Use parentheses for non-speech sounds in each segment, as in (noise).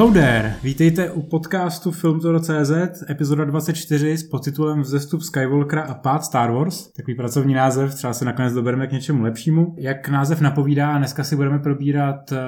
Hello there, vítejte u podcastu Filmtoro.cz, epizoda 24 s podtitulem Vzestup Skywalkera a pád Star Wars. Takový pracovní název, třeba se nakonec dobereme k něčemu lepšímu. Jak název napovídá, dneska si budeme probírat uh,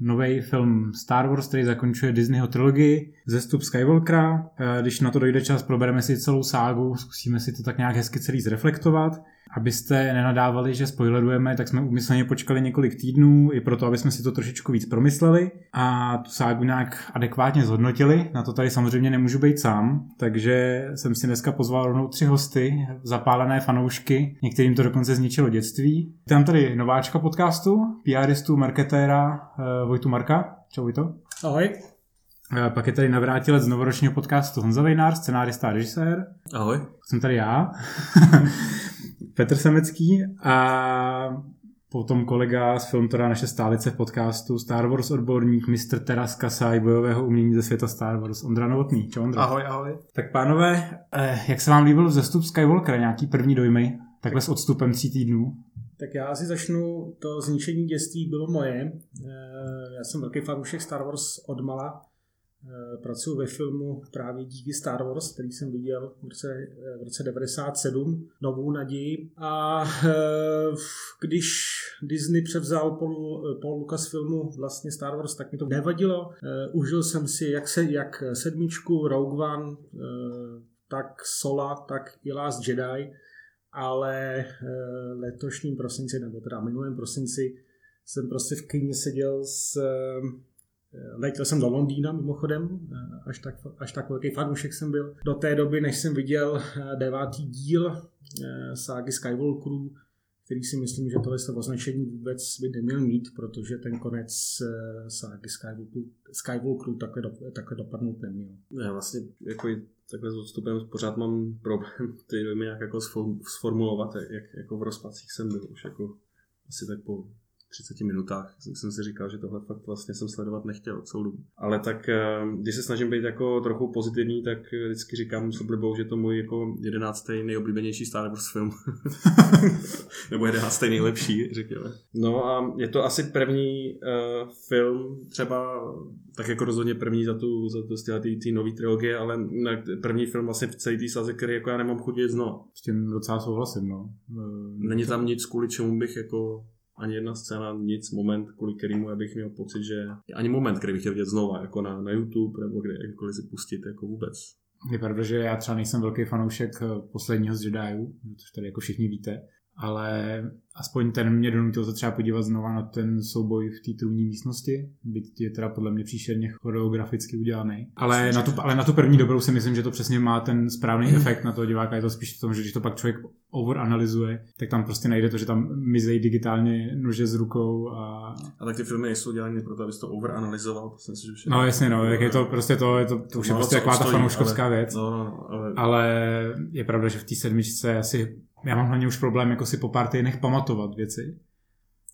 nový film Star Wars, který zakončuje Disneyho trilogii Vzestup Skywalkera. Uh, když na to dojde čas, probereme si celou ságu, zkusíme si to tak nějak hezky celý zreflektovat. Abyste nenadávali, že spoilerujeme, tak jsme umyslně počkali několik týdnů, i proto, aby jsme si to trošičku víc promysleli a tu ságu nějak adekvátně zhodnotili. Na to tady samozřejmě nemůžu být sám, takže jsem si dneska pozval rovnou tři hosty, zapálené fanoušky, některým to dokonce zničilo dětství. Tam tady nováčka podcastu, PRistu, marketéra uh, Vojtu Marka. Čau Vojto. Ahoj. Uh, pak je tady navrátilec z novoročního podcastu Honza Vejnár, scenárista a režisér. Ahoj. Jsem tady já. (laughs) Petr Semecký a potom kolega z Filmtora naše stálice v podcastu Star Wars odborník Mr. Teras Kasaj bojového umění ze světa Star Wars Ondra Novotný. Čau Ondra. Ahoj, ahoj. Tak pánové, eh, jak se vám líbil vzestup Skywalkera, nějaký první dojmy? Takhle s odstupem tří týdnů. Tak já asi začnu, to zničení dětství bylo moje. Eh, já jsem velký fanoušek Star Wars od mala. Eh, pracuji ve filmu právě díky Star Wars, který jsem viděl v roce, v roce 97, Novou naději. A eh, když Disney převzal Paul, Paul Lucas filmu vlastně Star Wars, tak mi to nevadilo. Eh, užil jsem si jak, se, jak sedmičku, Rogue One, tak Sola, tak i Last Jedi, ale letošním prosinci, nebo teda minulém prosinci, jsem prostě v kyně seděl s Letěl jsem do Londýna mimochodem, eh, až tak, až tak velký fanoušek jsem byl. Do té doby, než jsem viděl eh, devátý díl eh, ságy Skywalkerů, který si myslím, že tohle označení vůbec by neměl mít, protože ten konec ságy Skywalkerů, Skywalkerů takhle, do, takhle dopadnout neměl. Já vlastně jako takhle s odstupem pořád mám problém (laughs) ty dojmy nějak jako sformulovat, jak jako v rozpacích jsem byl už jako asi tak po 30 minutách jsem si říkal, že tohle fakt vlastně jsem sledovat nechtěl celou dobu. Ale tak, eh, když se snažím být jako trochu pozitivní, tak vždycky říkám s oblibou, že to můj jako jedenáctý nejoblíbenější Star Wars film. (laughs) Nebo jedenáctý nejlepší, řekněme. No a je to asi první uh, film, třeba tak jako rozhodně první za tu, za tu ty nový trilogie, ale první film vlastně v celé té saze, který jako já nemám chuť znovu. S tím docela souhlasím, no. Není tam nic, kvůli čemu bych jako ani jedna scéna, nic, moment, kvůli kterému já bych měl pocit, že ani moment, který bych chtěl vidět znova, jako na, na YouTube nebo kde jakkoliv si pustit, jako vůbec. Je pravda, že já třeba nejsem velký fanoušek eh, posledního z Jediů, což tady jako všichni víte, ale aspoň ten mě donutil se třeba podívat znova na ten souboj v té trůní místnosti, byť je teda podle mě příšerně choreograficky udělaný. Ale na, tu, ale na tu první dobrou si myslím, že to přesně má ten správný efekt na toho diváka. Je to spíš v tom, že když to pak člověk overanalyzuje, tak tam prostě najde to, že tam mizejí digitálně nože s rukou. A, a tak ty filmy nejsou dělané proto, abys to overanalyzoval. To si myslím, že no jasně, no, jak je to prostě to, je to, to už je prostě taková ta fanouškovská věc. No, no, ale... ale... je pravda, že v té sedmičce asi já mám hlavně už problém jako si po pár týdnech pamatovat věci.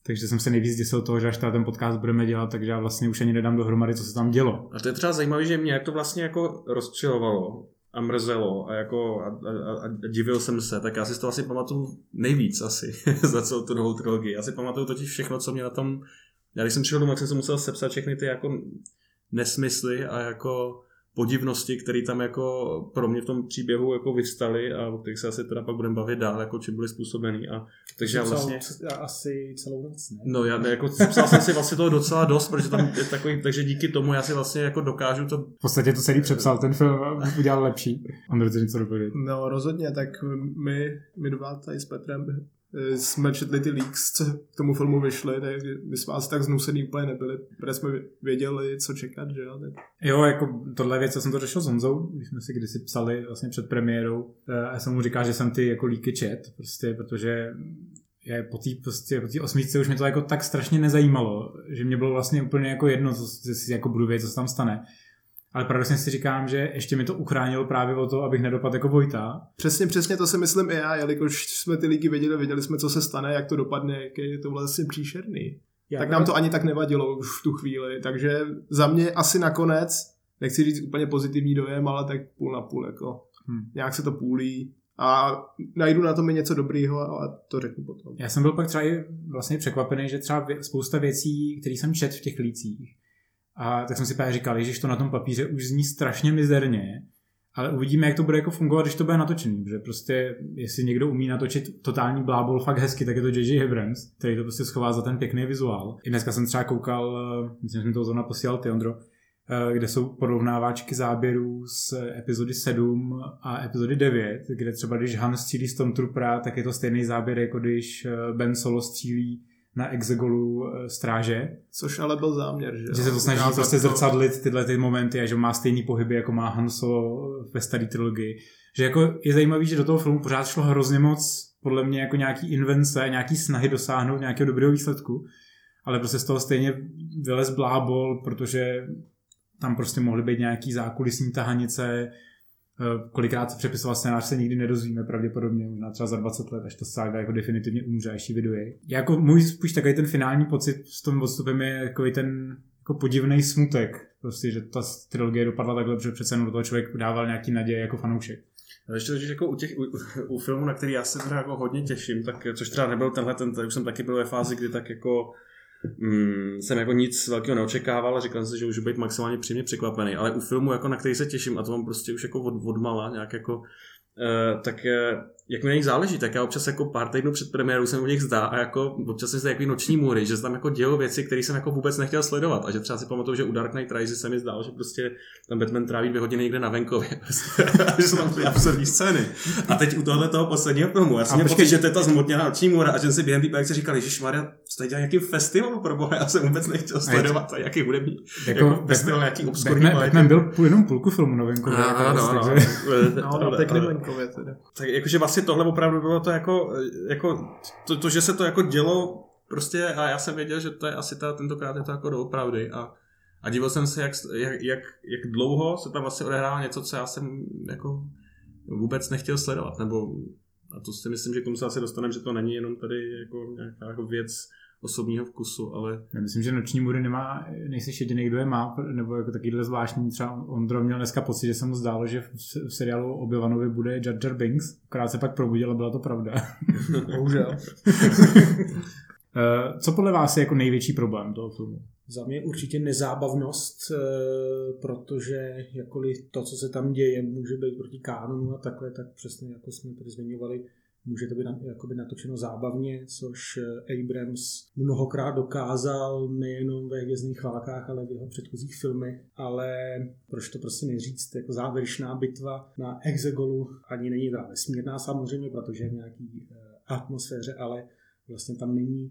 Takže jsem se nejvíc děsil toho, že až ten podcast budeme dělat, takže já vlastně už ani nedám dohromady, co se tam dělo. A to je třeba zajímavé, že mě to vlastně jako rozčilovalo a mrzelo a, jako, a, a, a, divil jsem se, tak já si to asi pamatuju nejvíc asi (laughs) za celou tu novou trilogii. Já si pamatuju totiž všechno, co mě na tom... Já když jsem přišel domů, tak jsem se musel sepsat všechny ty jako nesmysly a jako podivnosti, které tam jako pro mě v tom příběhu jako vyvstaly a o kterých se asi teda pak budeme bavit dál, jako čím byly způsobený. A, takže já vlastně... Asi celou noc, ne? No, já jako psal jsem si vlastně toho docela dost, protože tam je takový, takže díky tomu já si vlastně jako dokážu to... V podstatě to celý přepsal, ten film udělal lepší. Ty něco dopovědět. No, rozhodně, tak my, my dva tady s Petrem jsme četli ty leaks, co k tomu filmu vyšly, tak my jsme asi tak znusený úplně nebyli, protože jsme věděli, co čekat, že jo? Tak... Jo, jako tohle věc, já jsem to řešil s Honzou, když jsme si kdysi psali vlastně před premiérou, eh, a já jsem mu říkal, že jsem ty jako líky čet, prostě, protože je po té prostě, po osmičce už mě to jako tak strašně nezajímalo, že mě bylo vlastně úplně jako jedno, co si jako budu vědět, co se tam stane ale paradoxně si říkám, že ještě mi to uchránilo právě o to, abych nedopadl jako Vojta. Přesně, přesně to si myslím i já, jelikož jsme ty líky věděli, věděli jsme, co se stane, jak to dopadne, jak je to vlastně příšerný. Já tak nám to ani tak nevadilo už v tu chvíli, takže za mě asi nakonec, nechci říct úplně pozitivní dojem, ale tak půl na půl, jako hmm. nějak se to půlí, a najdu na tom něco dobrýho a to řeknu potom. Já jsem byl pak třeba i vlastně překvapený, že třeba spousta věcí, které jsem čet v těch lících, A tak jsem si právě říkal, že to na tom papíře už zní strašně mizerně, ale uvidíme, jak to bude jako fungovat, když to bude natočený, protože prostě, jestli někdo umí natočit totální blábol fakt hezky, tak je to J.J. Abrams, který to prostě schová za ten pěkný vizuál. I dneska jsem třeba koukal, eh, myslím, že jsem to zrovna posílal ty, Ondro, eh, kde jsou porovnáváčky záběrů z epizody 7 a epizody 9, kde třeba když Han střílí Stormtroopera, tak je to stejný záběr, jako když eh, Ben Solo střílí na exegolu stráže. Což ale byl záměr, že? Že se to snaží Já prostě to... zrcadlit tyhle ty momenty a že má stejný pohyby, jako má Han Solo ve staré trilogii. Že jako je zajímavý, že do toho filmu pořád šlo hrozně moc podle mě jako nějaký invence, nějaký snahy dosáhnout nějakého dobrého výsledku, ale prostě z toho stejně vylez blábol, protože tam prostě mohly být nějaký zákulisní tahanice, Eh, kolikrát se přepisoval scénář se nikdy nedozvíme pravděpodobně, možná třeba za 20 let, až to sága jako definitivně umře, až ji vyduje. Jako můj spíš takový ten finální pocit s tom odstupem je takový ten jako podivný smutek, prostě, že ta trilogie dopadla takhle, protože přece do toho člověk dával nějaký naděje jako fanoušek. A ještě že jako u, těch, u, u filmu, na který já se teda jako hodně těším, tak, což třeba nebyl tenhle, ten, tady už jsem taky byl ve fázi, kdy tak jako mm, jsem jako nic velkého neočekával a říkal jsem si, že můžu být maximálně přímě překvapený, ale u filmu, jako na který se těším, a to mám prostě už jako od, odmala, nějak jako, tak uh, jak mi na nich záleží, tak já občas jako pár týdnů před premiérou jsem u nich zdá a jako občas jsem se takový noční můry, že se tam jako dějou věci, které jsem jako vůbec nechtěl sledovat a že třeba si pamatuju, že u Dark Knight Rises se mi zdálo, že prostě tam Batman tráví dvě hodiny někde na venkově, a (laughs) že jsou tam ty absurdní scény. A teď u tohle toho posledního filmu, já jsem měl pocit, že to je ta zmotněná noční můra a že jsem si během té projekce říkal, že Maria, jste dělal nějaký festival pro boha, já jsem vůbec nechtěl sledovat a jaký hudební, jako, jako festival, nějaký obskurní Batman, Batman, byl jenom půlku filmu na venkově. (laughs) No, no, no, no, no, no, no, Tak jakože vlastně tohle opravdu bylo to jako, jako to, to, že se to jako dělo prostě a já jsem věděl, že to je asi ta, tentokrát je to jako doopravdy a, a díval jsem se, jak, jak, jak, jak dlouho se tam vlastně odehrává něco, co já jsem jako vůbec nechtěl sledovat, nebo a to si myslím, že k tomu se asi dostaneme, že to není jenom tady jako nějaká jako věc, osobního vkusu, ale... Já myslím, že noční můry nemá, nejsi jediný, kdo je má, nebo jako takovýhle zvláštní, třeba Ondro měl dneska pocit, že se mu zdálo, že v seriálu Obi-Wanovi bude Jar Jar Binks, akorát se pak probudil a byla to pravda. (laughs) Bohužel. (laughs) Eh, co podle vás je jako největší problém toho filmu? Za mě určitě nezábavnost, eh, protože jakkoliv to, co se tam děje, může být proti kánonu a takhle, tak přesně jako jsme tady zmiňovali, může to být jakoby natočeno zábavně, což eh, Abrams mnohokrát dokázal nejenom ve Hvězdných válkách, ale v jeho předchozích filmech, ale proč to prostě neříct, jako závěrečná bitva na Exegolu ani není teda vesmírná samozřejmě, protože je v nějaký eh, atmosféře, ale vlastně tam není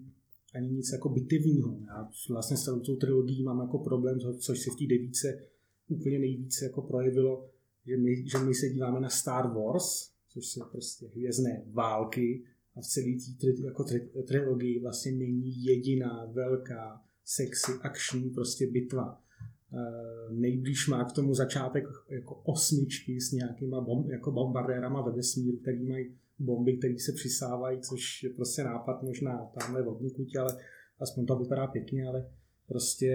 ani nic jako bitevního. Já vlastně s tou trilogií mám jako problém, což se v té devíce úplně nejvíce jako projevilo, že my, že my se díváme na Star Wars, což jsou prostě hvězdné války a v celé té jako trilogii vlastně není jediná velká sexy akční prostě bitva. Uh, nejblíž má k tomu začátek jako osmičky s nějakýma bomb, jako bombardérama ve vesmíru, který mají bomby, které se přisávají, což je prostě nápad možná tamhle v ale aspoň to vypadá pěkně, ale prostě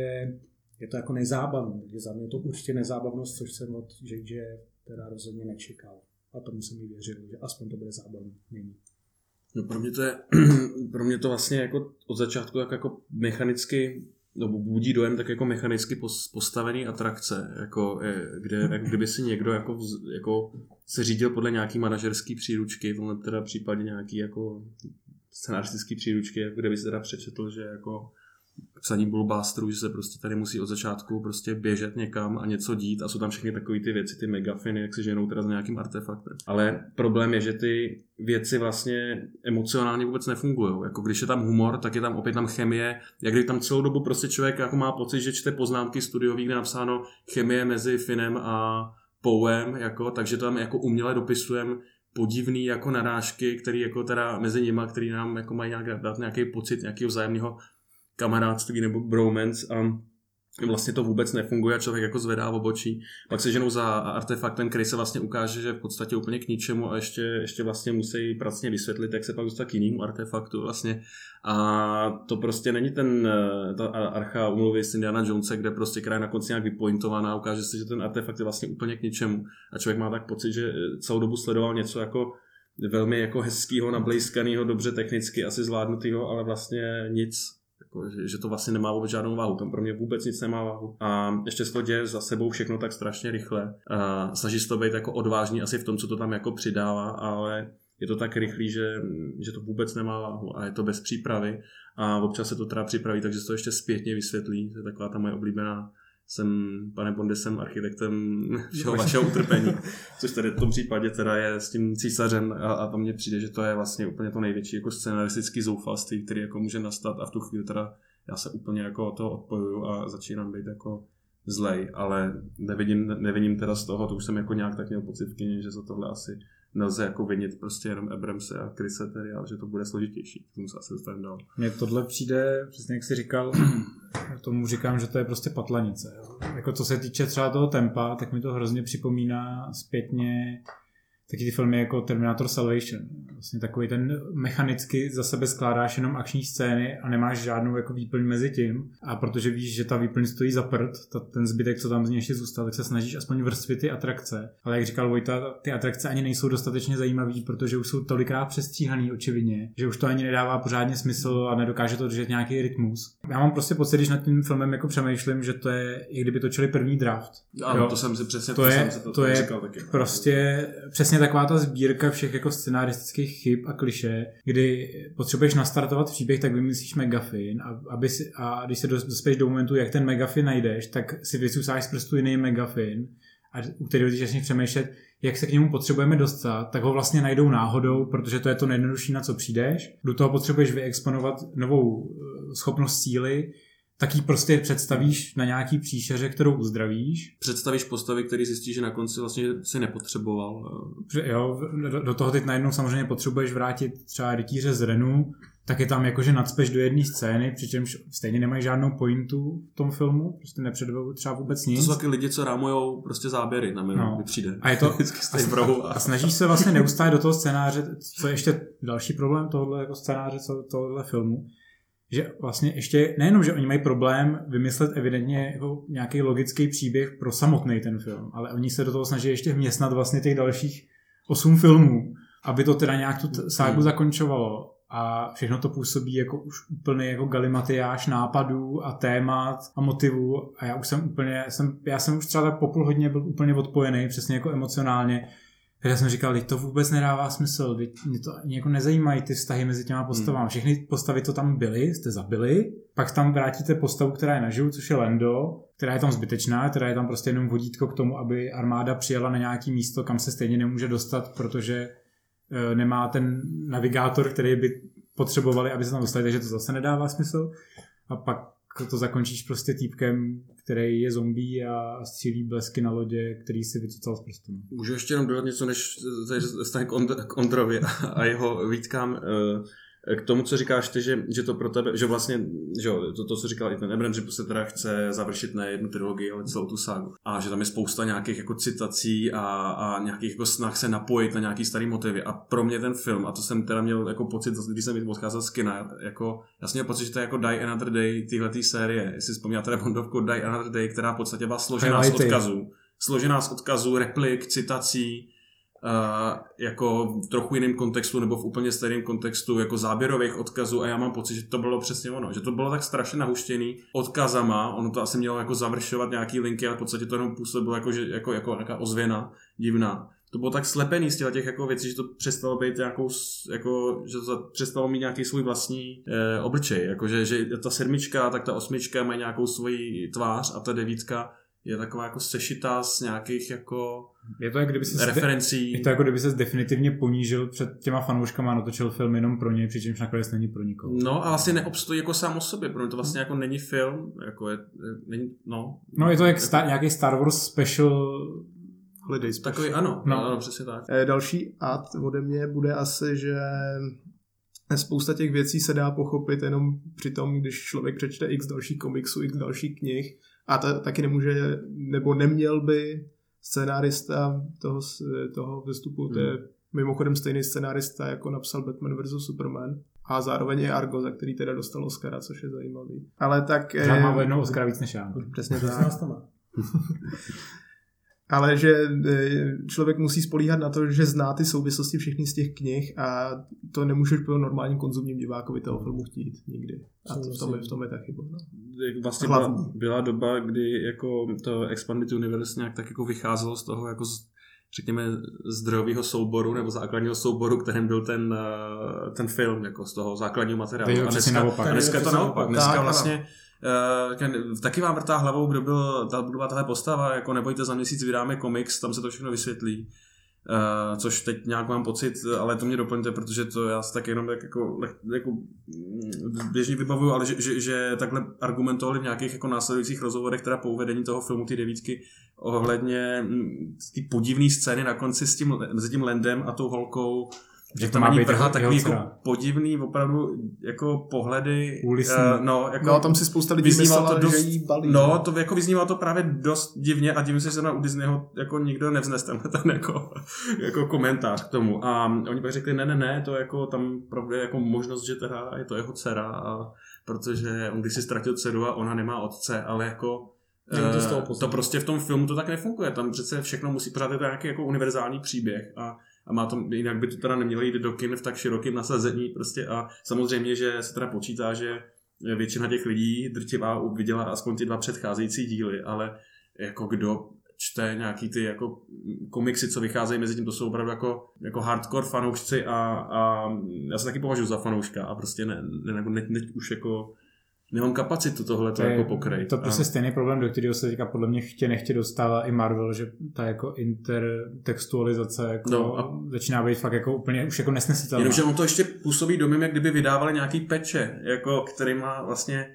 je to jako nezábavné. Za mě to určitě nezábavnost, což jsem od JJ teda rozhodně nečekal a tomu jsem mi věřil, že aspoň to bude zábavný. Není. No pro mě to je, (clears throat) pro mě to vlastně jako od začátku tak jako mechanicky nebo budí dojem tak jako mechanicky postavený atrakce, jako, kde, jak kdyby si někdo jako, jako se řídil podle nějaký manažerský příručky, v tomhle teda případě nějaký jako scenaristický příručky, kde by si teda přečetl, že jako psaní bulbástrů, že se prostě tady musí od začátku prostě běžet někam a něco dít a jsou tam všechny takové ty věci, ty megafiny, jak se ženou teda s nějakým artefaktem. Ale problém je, že ty věci vlastně emocionálně vůbec nefungují. Jako když je tam humor, tak je tam opět tam chemie. Jak když tam celou dobu prostě člověk jako má pocit, že čte poznámky studiový, kde je napsáno chemie mezi Finem a Powem, jako, takže tam jako uměle dopisujeme podivný jako narážky, který jako teda mezi nima, který nám jako mají nějak dát nějaký pocit nějakého vzájemného kamarádství nebo bromance a vlastně to vůbec nefunguje a člověk jako zvedá v obočí. Pak se ženou za artefaktem, který se vlastně ukáže, že v podstatě úplně k ničemu a ještě, ještě vlastně musí pracně vysvětlit, jak se pak dostat k jinému artefaktu vlastně. A to prostě není ten ta archa umluvy s Indiana Jonese, kde prostě kraj na konci nějak vypointovaná, ukáže se, že ten artefakt je vlastně úplně k ničemu. A člověk má tak pocit, že celou dobu sledoval něco jako velmi jako hezkýho, nablejskaného, dobře technicky asi zvládnutého, ale vlastně nic že, že, to vlastně nemá vůbec žádnou váhu. Tam pro mě vůbec nic nemá váhu. A ještě se to děje za sebou všechno tak strašně rychle. A snaží se to být jako odvážný asi v tom, co to tam jako přidává, ale je to tak rychlý, že, že to vůbec nemá váhu a je to bez přípravy a občas se to teda připraví, takže se to ještě zpětně vysvětlí. To je taková ta moje oblíbená jsem, pane Bonde, jsem architektem (laughs) všeho vašeho utrpení, což tady v tom případě teda je s tím císařem a, a to mně přijde, že to je vlastně úplně to největší jako scenaristický zoufalství, který jako může nastat a v tu chvíli teda já se úplně jako toho odpojuju a začínám být jako zlej, ale nevidím, nevidím teda z toho, to už jsem jako nějak tak měl pocit v kyně, že za tohle asi nelze jako vinit prostě jenom Abramse a Krise tedy, ale že to bude složitější. K tomu se asi dostaneme dál. Mně tohle přijde, přesně jak jsi říkal, tomu říkám, že to je prostě patlanice. Jo. Jako co se týče třeba toho tempa, tak mi to hrozně připomíná zpětně taky ty filmy jako Terminator Salvation. Vlastně takový ten mechanicky za sebe skládáš jenom akční scény a nemáš žádnou jako výplň mezi tím. A protože víš, že ta výplň stojí za prd, ta, ten zbytek, co tam z něj ještě zůstal, tak se snažíš aspoň vrstvit ty atrakce. Ale jak říkal Vojta, ty atrakce ani nejsou dostatečně zajímavé, protože už jsou tolikrát přestříhaný očividně, že už to ani nedává pořádně smysl a nedokáže to držet nějaký rytmus. Já mám prostě pocit, když nad tím filmem jako přemýšlím, že to je, i kdyby točili první draft. Ano, jo? to jsem si přesně to, to je, jsem si to, to je říkal taky. prostě přesně přesně taková ta sbírka všech jako scenaristických chyb a kliše, kdy potřebuješ nastartovat příběh, tak vymyslíš megafin a, aby si, a když se dospěš do momentu, jak ten megafin najdeš, tak si vycusáš z prstu jiný megafin a u kterého začneš přemýšlet, jak se k němu potřebujeme dostat, tak ho vlastně najdou náhodou, protože to je to nejjednodušší, na co přijdeš. Do toho potřebuješ vyexponovat novou eh, schopnost síly, tak ji prostě představíš na nějaký příšeře, kterou uzdravíš. Představíš postavy, který zjistíš, že na konci vlastně si nepotřeboval. Jo, do, do toho teď najednou samozřejmě potřebuješ vrátit třeba rytíře z Renu, tak je tam jakože nadspeš do jedné scény, přičemž stejně nemají žádnou pointu v tom filmu, prostě nepředvedou třeba vůbec nic. To jsou taky lidi, co rámujou prostě záběry na minulý, no. přijde. A je to (laughs) a, a, a, snažíš se vlastně neustále do toho scénáře, co je ještě další problém tohohle jako scénáře, co, tohohle filmu, že vlastně ještě nejenom, že oni mají problém vymyslet evidentně jako nějaký logický příběh pro samotný ten film, ale oni se do toho snaží ještě vměstnat vlastně těch dalších osm filmů, aby to teda nějak tu ságu hmm. zakončovalo. A všechno to působí jako už úplně jako galimatiáš nápadů a témat a motivů. A já už jsem úplně, jsem, já jsem už třeba tak po půl hodině byl úplně odpojený, přesně jako emocionálně já jsem říkal, to vůbec nedává smysl, mě to ani jako nezajímají ty vztahy mezi těma postavami. Hmm. Všechny postavy, to tam byly, jste zabili, pak tam vrátíte postavu, která je naživu, což je Lendo, která je tam zbytečná, která je tam prostě jenom vodítko k tomu, aby armáda přijela na nějaký místo, kam se stejně nemůže dostat, protože e, nemá ten navigátor, který by potřebovali, aby se tam dostali, takže to zase nedává smysl. A pak to zakončíš prostě týpkem, který je zombie a střílí blesky na lodě, který si vycucal z prstu. Můžu ještě jenom dodat něco, než se k Ondrovi a jeho výtkám. Uh, k tomu, co říkáš ty, že, že to pro tebe, že vlastně, že to, to, co říkal i ten Ebram, že se teda chce završit ne jednu trilogii, ale celou tu ságu. A že tam je spousta nějakých jako citací a, a nějakých jako snah se napojit na nějaký starý motivy. A pro mě ten film, a to jsem teda měl jako pocit, když jsem odcházel z kina, jako, já jsem měl pocit, že to je jako Die Another Day tyhle série. Jestli vzpomínáte Bondovku Die Another Day, která v podstatě byla složená z odkazů. Složená z odkazů, replik, citací, Jako v trochu jiném kontextu nebo v úplně stejném kontextu jako záběrových odkazů a já mám pocit, že to bylo přesně ono, že to bylo tak strašně nahuštěný odkazama, ono to asi mělo jako završovat nějaký linky, ale v podstatě to jenom působilo jako, že, jako, jako nějaká ozvěna divná. To bylo tak slepený z těch jako věcí, že to přestalo být nějakou, jako, že to přestalo mít nějaký svůj vlastní eh, obličej, jako že, že ta sedmička, tak ta osmička má nějakou svoji tvář a ta devítka je taková jako sešitá z nějakých jako je to, jak kdyby se referencí. Je to jako kdyby se definitivně ponížil před těma fanouškama a natočil film jenom pro ně, přičemž nakonec není pro nikoho. No a vlastně neobstojí jako sám o sobě, protože to vlastně jako není film, jako je, není, no. No je to jak star, nějaký Star Wars special Holiday special. Takový, ano, no. ano, přesně tak. E, další ad ode mě bude asi, že spousta těch věcí se dá pochopit jenom při tom, když člověk přečte x dalších komiksů, x dalších knih a ta, taky nemůže, nebo neměl by scénárista toho, toho vstupu, hmm. to je hmm. mimochodem stejný scénárista, jako napsal Batman vs. Superman a zároveň i Argo, za který teda dostal Oscara, což je zajímavý. Ale tak... Já mám jednou Oscara víc než já. Přesně tak. (laughs) ale že e, člověk musí spolíhat na to, že zná ty souvislosti všechny z těch knih a to nemůžeš po normálním konzumním divákovi toho filmu chtít nikdy. A to v tom, je, v tom je ta chyba. No. Vlastně byla, byla, doba, kdy jako to Expanded Universe nějak tak jako vycházelo z toho jako z, řekněme, zdrojového souboru nebo základního souboru, kterým byl ten, eh, ten film, jako z toho základního materiálu. A dneska, naopak. a dneska je to naopak. Dneska vlastně taky vám vrtá hlavou, kdo byl, ta, byla tahle postava, jako nebojte, za měsíc vydáme komiks, tam se to všechno vysvětlí. Uh, což teď nějak mám pocit, ale to mě doplňte, protože to já si tak jenom tak jako, jako mm, běžně vybavuju, ale že, že, že takhle argumentovali v nějakých jako následujících rozhovorech, teda po uvedení toho filmu, ty devítky, ohledně mm, ty podivné scény na konci s tím, mezi tím Landem a tou holkou, že to má být vrhat takový jako podivný opravdu jako pohledy. Uh, no, jako no, tam si spousta lidí myslela, to dost, že jí balí. No, to jako vyznívalo to právě dost divně a divím se, že na u Disneyho jako nikdo nevznes tenhle ten (laughs) jako, jako komentář k tomu. A oni pak řekli, ne, ne, ne, to jako tam pravda je jako možnost, že teda je to jeho dcera, a, protože on když si ztratil dceru a ona nemá otce, ale jako to, to prostě v tom filmu to tak nefunguje. Tam přece všechno musí, pořád je to nějaký jako univerzální příběh a a má to, jinak by to teda nemělo jít do kin v tak širokém nasazení prostě a samozřejmě, že se teda počítá, že většina těch lidí drtivá viděla aspoň ty dva předcházející díly, ale jako kdo čte nějaký ty jako komiksy, co vycházejí mezi tím, to jsou opravdu jako, jako hardcore fanoušci a, a já se taky považuji za fanouška a prostě ne, ne, ne, ne už jako nemám kapacitu tohle to jako pokryt. To prostě a... stejný problém, do kterého se teďka podle mě chtě nechtě dostává i Marvel, že ta jako intertextualizace jako no a... začíná být fakt jako úplně už jako nesnesitelná. Jenomže on to ještě působí domem, jak kdyby vydávali nějaký peče, jako má vlastně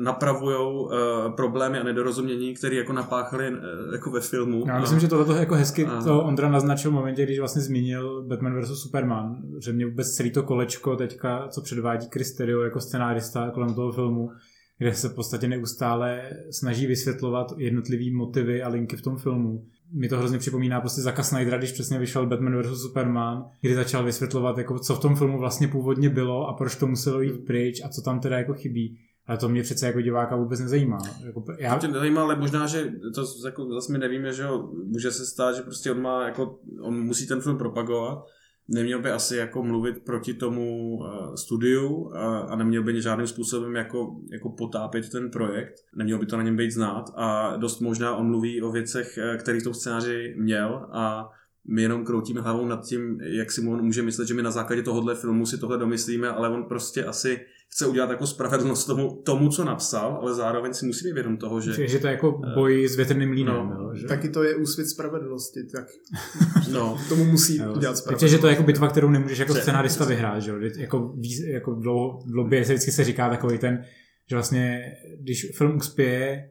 napravují uh, problémy a nedorozumění, které jako napáchali uh, jako ve filmu. Já myslím, a... že tohle jako hezky a... to Ondra naznačil v momentě, když vlastně zmínil Batman vs. Superman, že mě vůbec celý to kolečko teďka, co předvádí Chris Terrio jako scenárista kolem toho filmu, kde se v podstatě neustále snaží vysvětlovat jednotlivý motivy a linky v tom filmu. Mi to hrozně připomíná prostě Zaka Snydera, když přesně vyšel Batman vs. Superman, kdy začal vysvětlovat, jako, co v tom filmu vlastně původně bylo a proč to muselo jít pryč a co tam teda jako chybí. Ale to mě přece jako diváka vůbec nezajímá. Jako, já... To tě nezajímá, ale možná, že to jako zase my nevíme, že jo, může se stát, že prostě on má jako, on musí ten film propagovat, neměl by asi jako mluvit proti tomu uh, studiu a, a neměl by žádným způsobem jako, jako potápět ten projekt, neměl by to na něm být znát a dost možná on mluví o věcech, eh, které v tom scénáři měl a my jenom kroutíme hlavou nad tím, jak si on může myslet, že my na základě tohohle filmu si tohle domyslíme, ale on prostě asi chce udělat jako spravedlnost tomu, tomu co napsal, ale zároveň si musí být vědom toho, že... Že, že to je jako boj uh, s větrným línem. No, že? Taky to je úsvit spravedlnosti, tak (laughs) no. tomu musí no. udělat spravedlnost. Takže že to je jako bitva, kterou nemůžeš jako scenárista vyhrát, že Jako, jako dlouho, dlouho se vždycky se říká takový ten, že vlastně, když film uspěje,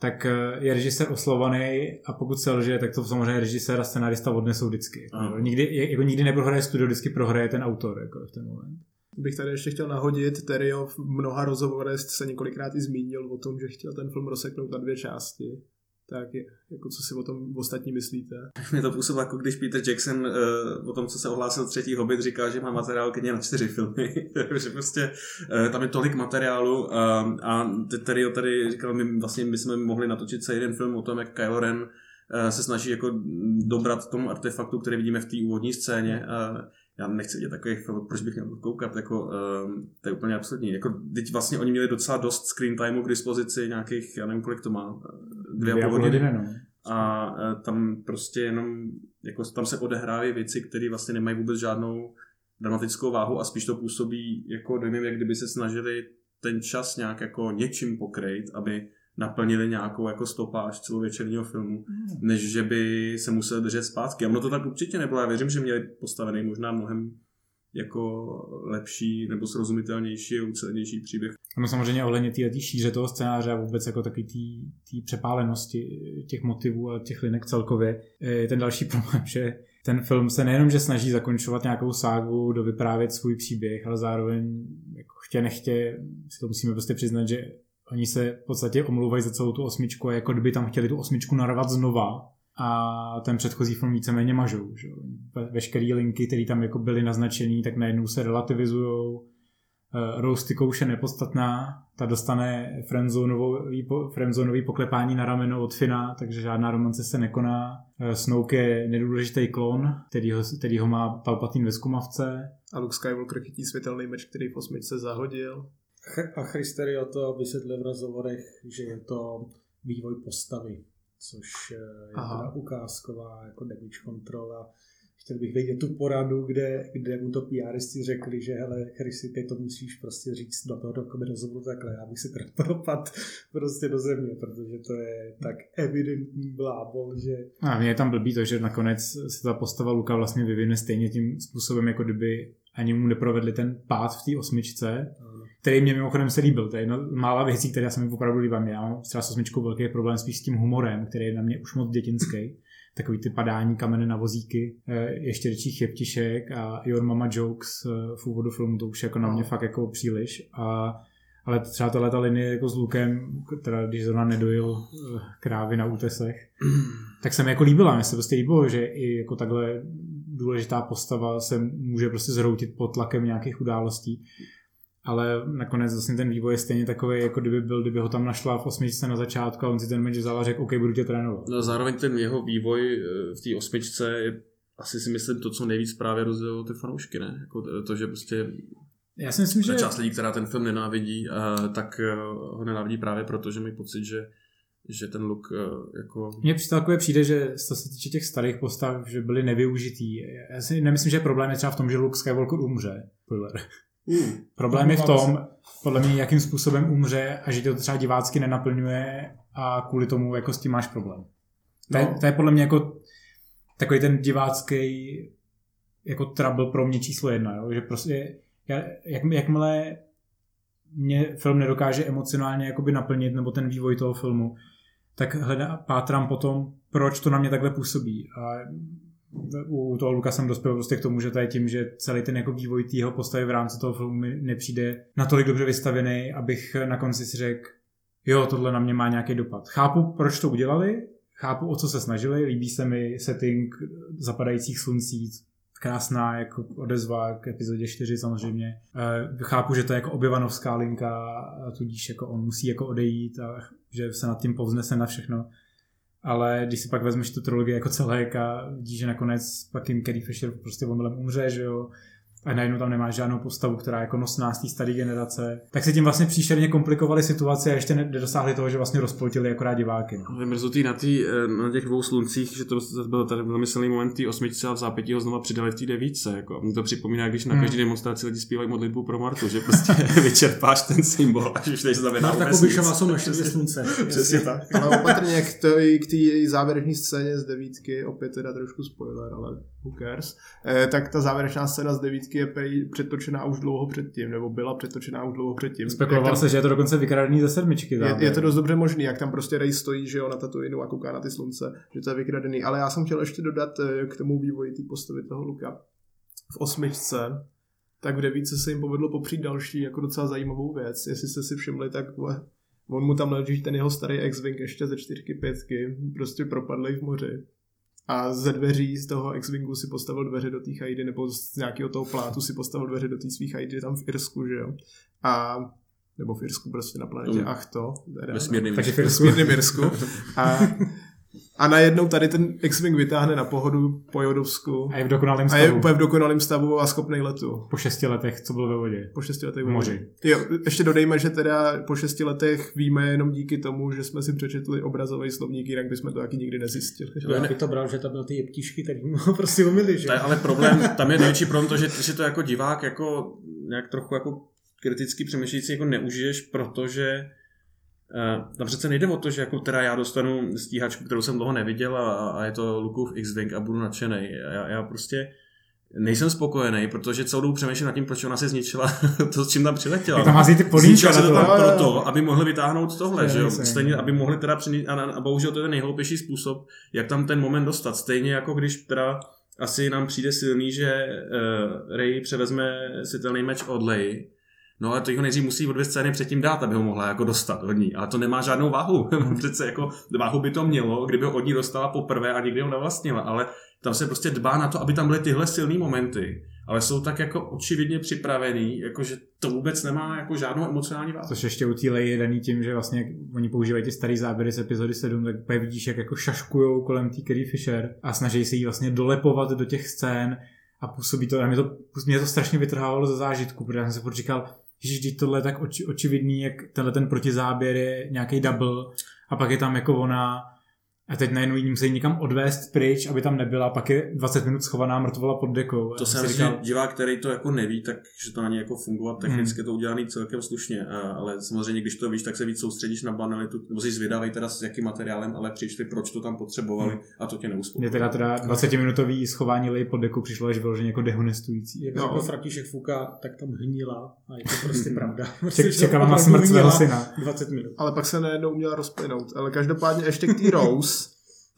tak eh, je režisér oslovaný a pokud se lže, tak to samozřejmě režisér a scenárista odnesou vždycky. Nikdy, jako nikdy neprohraje studio, vždycky prohraje ten autor jako v ten moment bych tady ještě chtěl nahodit, Terry v mnoha rozhovorech se několikrát i zmínil o tom, že chtěl ten film rozseknout na dvě části. Tak jako co si o tom ostatní myslíte? Mě to působilo, jako když Peter Jackson uh, o tom, co se ohlásil třetí Hobbit, říká, že má materiál klidně na čtyři filmy. (laughs) že prostě uh, tam je tolik materiálu uh, a Terry tady říkal, my vlastně my jsme mohli natočit celý jeden film o tom, jak Kylo Ren uh, se snaží jako dobrat tomu artefaktu, který vidíme v té úvodní scéně. Uh, já nechci vidět takový film, proč bych měl koukat, jako, um, to je úplně absurdní. Jako, teď vlastně oni měli docela dost screen timeu k dispozici, nějakých, já nevím, kolik to má, dvě, dvě a půl hodiny. No. A uh, tam prostě jenom, jako tam se odehrávají věci, které vlastně nemají vůbec žádnou dramatickou váhu a spíš to působí jako dojmy, jak kdyby se snažili ten čas nějak jako něčím pokrejt, aby naplnili nějakou jako stopáž celovečerního filmu, mm. než že by se museli držet zpátky. A ono to tak určitě nebylo. Já věřím, že měli postavený možná mnohem jako lepší nebo srozumitelnější a ucelenější příběh. No samozřejmě ohledně té šíře toho scénáře a vůbec jako taky té přepálenosti těch motivů a těch linek celkově je ten další (laughs) problém, že ten film se nejenom, že snaží zakončovat nějakou ságu, dovyprávět svůj příběh, ale zároveň jako chtě nechtě si to musíme prostě přiznat, že Oni se v podstatě omlouvají za celou tu osmičku a jako kdyby tam chtěli tu osmičku narvat znova a ten předchozí film víceméně mažou. Že? Ve, veškeré linky, které tam jako byly naznačený, tak najednou se relativizují. Uh, Rose Tykouš je nepodstatná, ta dostane friendzonový, poklepání na rameno od Fina, takže žádná romance se nekoná. Uh, Snoke je nedůležitý klon, který ho, který ho má Palpatine ve zkumavce. A Luke Skywalker chytí světelný meč, který v osmičce zahodil. A Christerio to vysvětlil v rozhovorech, že je to vývoj postavy, což je Aha. ukázková jako damage kontrola chtěl bych vědět tu poradu, kde, kde mu to PRisti řekli, že hele, Chrisy, ty to musíš prostě říct do toho dokument rozhovoru takhle, já bych si teda (laughs) propad prostě do země, protože to je tak evidentní blábol, že... A mě je tam blbý to, že nakonec se ta postava Luka vlastně vyvine stejně tím způsobem, jako kdyby ani mu neprovedli ten pád v té osmičce, který mě mimochodem se líbil. To je jedna mála věcí, které se mi opravdu líbím. Já mám třeba s osmičkou velký problém spíš s tím humorem, který je na mě už moc dětinský (laughs) takový ty padání kameny na vozíky, eh, ještě větší chěptišek a Your Mama Jokes eh, v úvodu filmu, to už jako na mě no. fakt jako příliš. A, ale třeba tahle ta linie jako s Lukem, teda když zrovna nedojil eh, krávy na útesech, (clears throat) tak se mi jako líbila. Mně se prostě líbilo, že i jako takhle důležitá postava se může prostě zhroutit pod tlakem nějakých událostí ale nakonec vlastně ten vývoj je stejně takový, jako kdyby byl, kdyby ho tam našla v osmičce na začátku a on si ten meč vzal a řekl, OK, budu tě trénovat. No, zároveň ten jeho vývoj eh, v té osmičce je asi si myslím to, co nejvíc právě rozdělilo ty fanoušky, ne? Jako to, že prostě já si myslím, že... část lidí, která ten film nenávidí, eh, tak eh, ho nenávidí právě proto, že mají pocit, že že ten look jako... Mně takové přijde, že co se týče těch starých postav, že byly nevyužitý. Já si nemyslím, že problém je třeba v tom, že Luke Skywalker umře. Spoiler. Mm. Problém je v tom, podle mě, jakým způsobem umře a že to třeba divácky nenaplňuje a kvůli tomu jako s tím máš problém. To, je, no. to je podle mě jako takový ten divácký jako trouble pro mě číslo jedna, jo? že prostě jak, jakmile mě film nedokáže emocionálně jakoby naplnit, nebo ten vývoj toho filmu, tak hledá, pátrám potom, proč to na mě takhle působí. A u toho Luka jsem dospěl prostě k tomu, že to je tím, že celý ten jako vývoj tého postavy v rámci toho filmu mi nepřijde natolik dobře vystavený, abych na konci si řekl, jo, tohle na mě má nějaký dopad. Chápu, proč to udělali, chápu, o co se snažili, líbí se mi setting zapadajících sluncí, krásná jako odezva k epizodě 4 samozřejmě. Eh, chápu, že to je jako obyvanovská linka, tudíž jako on musí jako odejít a že se nad tím povznese na všechno ale když si pak vezmeš tu trilogii jako celek a vidíš, že nakonec pak jim Carrie Fisher prostě omylem umře, že jo, a najednou tam nemáš žádnou postavu, která je jako nosná z té staré generace, tak se tím vlastně příšerně komplikovali situaci a ještě nedosáhli toho, že vlastně rozpoltili akorát diváky. No. Vymrzutý na, tý, eh, na těch dvou sluncích, že to byl tady velmi silný moment té osmičce a v zápětí ho znova přidali v té devíce. Jako. Mě to připomíná, když na hmm. každý demonstraci lidi zpívají modlitbu pro Martu, že prostě (laughs) vyčerpáš ten symbol, až už nejsi znamená Marta Kubišová jsou naše dvě slunce. (laughs) Přesně tak. Ale opatrně k té závěrečné scéně z devítky, opět teda trošku spoiler, ale who cares, eh, tak ta závěrečná scéna z devítky je předtočená už dlouho předtím, nebo byla předtočená už dlouho předtím. Spekuloval se, že je to dokonce vykradený ze sedmičky. Je, je, to dost dobře možný, jak tam prostě Ray stojí, že jo, na Tatooineu a kouká na ty slunce, že to je vykradený. Ale já jsem chtěl ještě dodat eh, k tomu vývoji té postavy toho Luka. V osmičce tak v devíce se jim povedlo popřít další jako docela zajímavou věc. Jestli jste si všimli, tak on mu tam leží ten jeho starý X-Wing ještě ze čtyřky, pětky, prostě propadlej v moři a ze dveří z toho X-Wingu si postavil dveře do té chajdy, nebo z nějakého toho plátu si postavil dveře do té svých chajdy tam v Irsku, že jo. A nebo v Irsku prostě na planetě mm. Achto. Vesmírným Irsku. (laughs) A a najednou tady ten X-Wing vytáhne na pohodu po Jodovsku. A je v dokonalém stavu. A je úplně v dokonalém stavu a schopný letu. Po šesti letech, co byl ve vodě. Po šesti letech v moři. Jo, ještě dodejme, že teda po šesti letech víme jenom díky tomu, že jsme si přečetli obrazový slovník, jinak bychom to taky nikdy nezjistili. Já bych to bral, že tam byl ty jeptišky, tak mu (laughs) prostě umili, že? Ale problém, tam je největší problém to, že, že to jako divák jako nějak trochu jako kriticky přemýšlející jako neužiješ, protože tam přece nejde o to, že jako teda já dostanu stíhačku, kterou jsem dlouho neviděl a, a je to Lukův X-Wing a budu nadšený. Já, já prostě nejsem spokojený, protože celou dobu přemýšlím nad tím, proč ona si zničila (laughs) to, s čím tam přiletěla. tam ty se to tam proto, aby mohli vytáhnout tohle, že jo? Stejně, aby mohli teda přinít, a, a bohužel to je ten nejhloupější způsob, jak tam ten moment dostat. Stejně jako když teda asi nám přijde silný, že uh, Ray převezme světelný meč od Lei, No ale to ho nejdřív musí o dvě scény předtím dát, aby ho mohla jako dostat od ní. Ale to nemá žádnou váhu. (laughs) Přece jako váhu by to mělo, kdyby ho od ní dostala poprvé a nikdy ho nevlastnila. Ale tam se prostě dbá na to, aby tam byly tyhle silné momenty. ale jsou tak jako očividně připravený, jako že to vůbec nemá jako žádnou emocionální váhu. Což ještě u té je daný tím, že vlastně oni používají ty starý záběry z epizody 7, tak úplně vidíš, jak jako šaškujou kolem té Carrie Fisher a snaží se jí vlastně dolepovat do těch scén a působí to, a mě to, mě to strašně vytrhávalo ze zážitku, protože já jsem se říkal, že tohle je tak oči, očividný, jak tenhle ten protizáběr je nějaký double a pak je tam jako ona a teď najednou ji musí někam odvést pryč, aby tam nebyla, pak je 20 minut schovaná mrtvola pod dekou. To jsem říkal, divák, který to jako neví, tak že to na ně jako fungovat technicky hmm. to udělaný celkem slušně, ale samozřejmě, když to víš, tak se víc soustředíš na banalitu, nebo jsi zvědavý teda s jakým materiálem, ale přišli, proč to tam potřebovali hmm. a to tě neuspokojí. Mě teda, teda 20 minutový schování lej pod dekou přišlo až vyloženě jako dehonestující. Jak no. jako František Fuka, tak tam hnila a je to prostě pravda. Čekala na smrt svého syna. 20 minut. Ale pak se najednou měla rozplynout. Ale každopádně ještě k té (laughs) Rose,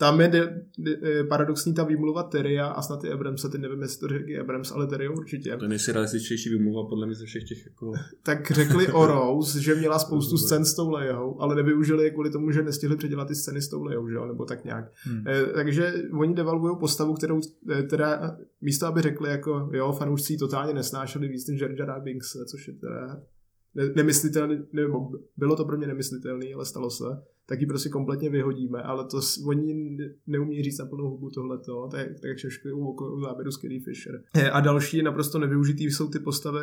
tam je de, de, de, paradoxní ta výmluva Teria a snad i Abramse, ty nevím, jestli to řekl Abrams, ale Teria určitě. To je nejrealističtější výmluva podle mě ze všech těch jako... (laughs) tak řekli o Rose, že měla spoustu scén s tou Lejou, ale nevyužili je kvůli tomu, že nestihli předělat ty scény s tou Lejou, že jo, nebo tak nějak. Hmm. E, takže oni devalvují postavu, kterou e, teda místo, aby řekli jako jo, fanoušci totálně nesnášeli víc než Jar Jar Binks, což je teda ne, nemyslitelný, nebo bylo to pro mě nemyslitelné, ale stalo se, tak ji prostě kompletně vyhodíme, ale to oni neumí říct na plnou hubu tohleto, tak, tak šeškují u záběru z Carrie Fisher. A další naprosto nevyužitý jsou ty postavy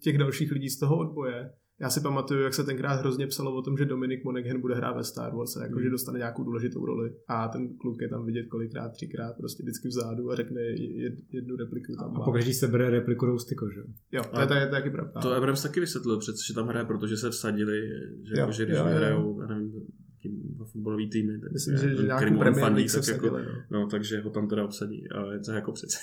těch dalších lidí z toho odboje, já si pamatuju, jak se tenkrát hrozně psalo o tom, že Dominik Monaghan bude hrát ve Star Wars, jako mm. že dostane nějakou důležitou roli. A ten kluk je tam vidět kolikrát, třikrát, prostě vždycky vzadu a řekne jednu repliku tam. A pokaždý se bere repliku Roustyko, že? Jo, to je, to je taky pravda. To Abrams taky vysvětlil, přece, že tam hraje, protože se vsadili, že, jo, jako, že když jo, vyhrajou, jo. nevím, fotbalový týmy, tak Myslím, že, že nějakou Premier se jako, no. no. takže ho tam teda obsadí, ale je to jako přece.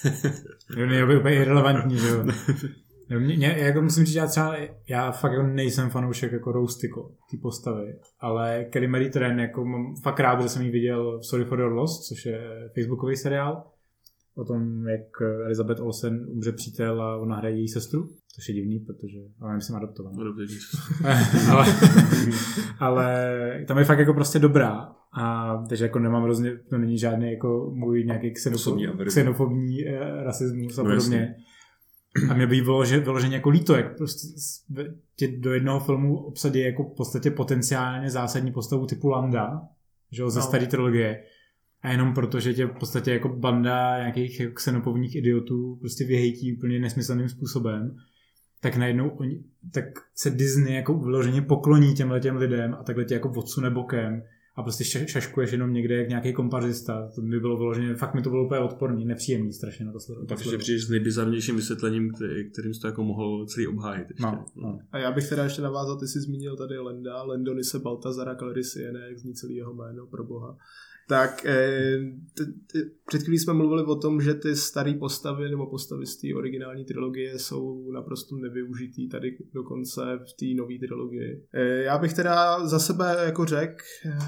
je úplně irrelevantní, že jo. (laughs) Mě, mě, jako musím říct, já třeba, já fakt jako nejsem fanoušek jako Roustyko, ty postavy, ale Kelly Mary Tran, jako mám fakt rád, že jsem ji viděl v Sorry for Your Lost, což je facebookový seriál, o tom, jak Elizabeth Olsen umře přítel a ona hraje její sestru, což je divný, protože ale jsem adoptovaná. (laughs) ale, ale tam je fakt jako prostě dobrá. A takže jako nemám hrozně, to není žádný jako můj nějaký xenofobní, xenofobní eh, rasismus a no podobně. Jasný a mě by bylo že vyloženě jako líto, jak prostě tě do jednoho filmu obsadí jako v podstatě potenciálně zásadní postavu typu Landa, že jo, ze no. staré trilogie. A jenom proto, že tě v podstatě jako banda nějakých xenopovních idiotů prostě vyhejtí úplně nesmyslným způsobem, tak najednou oni, tak se Disney jako vyloženě pokloní těmhle těm lidem a takhle tě jako odsune bokem a prostě šaškuješ jenom někde jak nějaký komparzista. To by bylo vyloženě, fakt mi to bylo úplně odporný, nepříjemný strašně na to sledovat. Pak ještě přijdeš s nejbizarnějším vysvětlením, kterým jsi to jako mohl celý obhájit. Ještě. No, no. A já bych teda ještě navázal, ty jsi zmínil tady Lenda, Lendonise Baltazara Calrissiene, jak zní celý jeho jméno, pro boha tak eh, před chvílí jsme mluvili o tom, že ty staré postavy nebo postavy z té originální trilogie jsou naprosto nevyužitý tady dokonce v té nové trilogii. Eh, já bych teda za sebe jako řekl,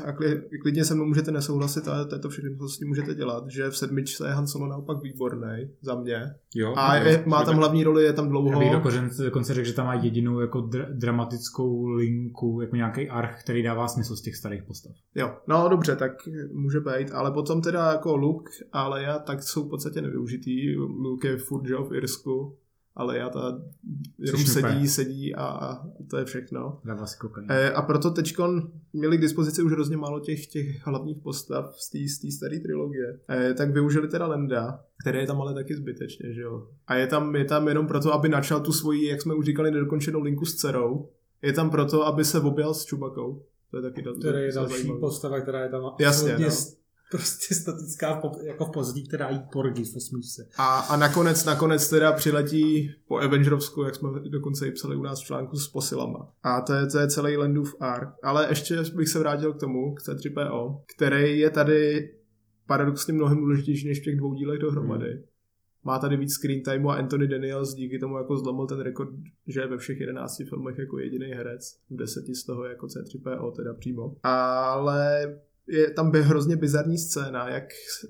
a klidně se mnou můžete nesouhlasit, ale to je to všechno, co s tím můžete dělat, že v sedmičce je Han Solo naopak výborný za mě. Jo, a jo, je, má tam hlavní roli, je tam dlouho. Já bych dokonce, dokonce řekl, že tam má jedinou jako dr- dramatickou linku, jako nějaký arch, který dává smysl z těch starých postav. Jo, no dobře, tak může být, ale potom teda jako Luke a Leia tak jsou v podstatě nevyužitý. Luke je furt v Irsku, ale já ta jenom sedí, sedí a, a to je všechno. E, a proto teďkon měli k dispozici už hrozně málo těch, těch hlavních postav z té staré trilogie. E, tak využili teda Lenda, který je tam ale taky zbytečně, že jo. A je tam, je tam jenom proto, aby načal tu svoji, jak jsme už říkali, nedokončenou linku s dcerou. Je tam proto, aby se objel s Čubakou. To je taky To je další zajímavý. postava, která je tam Jasně, no. prostě statická jako v pozdí, která jí porgy v osmičce. A, a nakonec, nakonec teda přiletí po Avengerovsku, jak jsme dokonce i psali u nás v článku s posilama. A to je, to je celý Landův arc. Ale ještě bych se vrátil k tomu, k C3PO, který je tady paradoxně mnohem důležitější než v těch dvou dílech dohromady. Hmm má tady víc screen timeu a Anthony Daniels díky tomu jako zlomil ten rekord, že je ve všech 11 filmech jako jediný herec, v deseti z toho jako C3PO teda přímo. Ale je tam by hrozně bizarní scéna, jak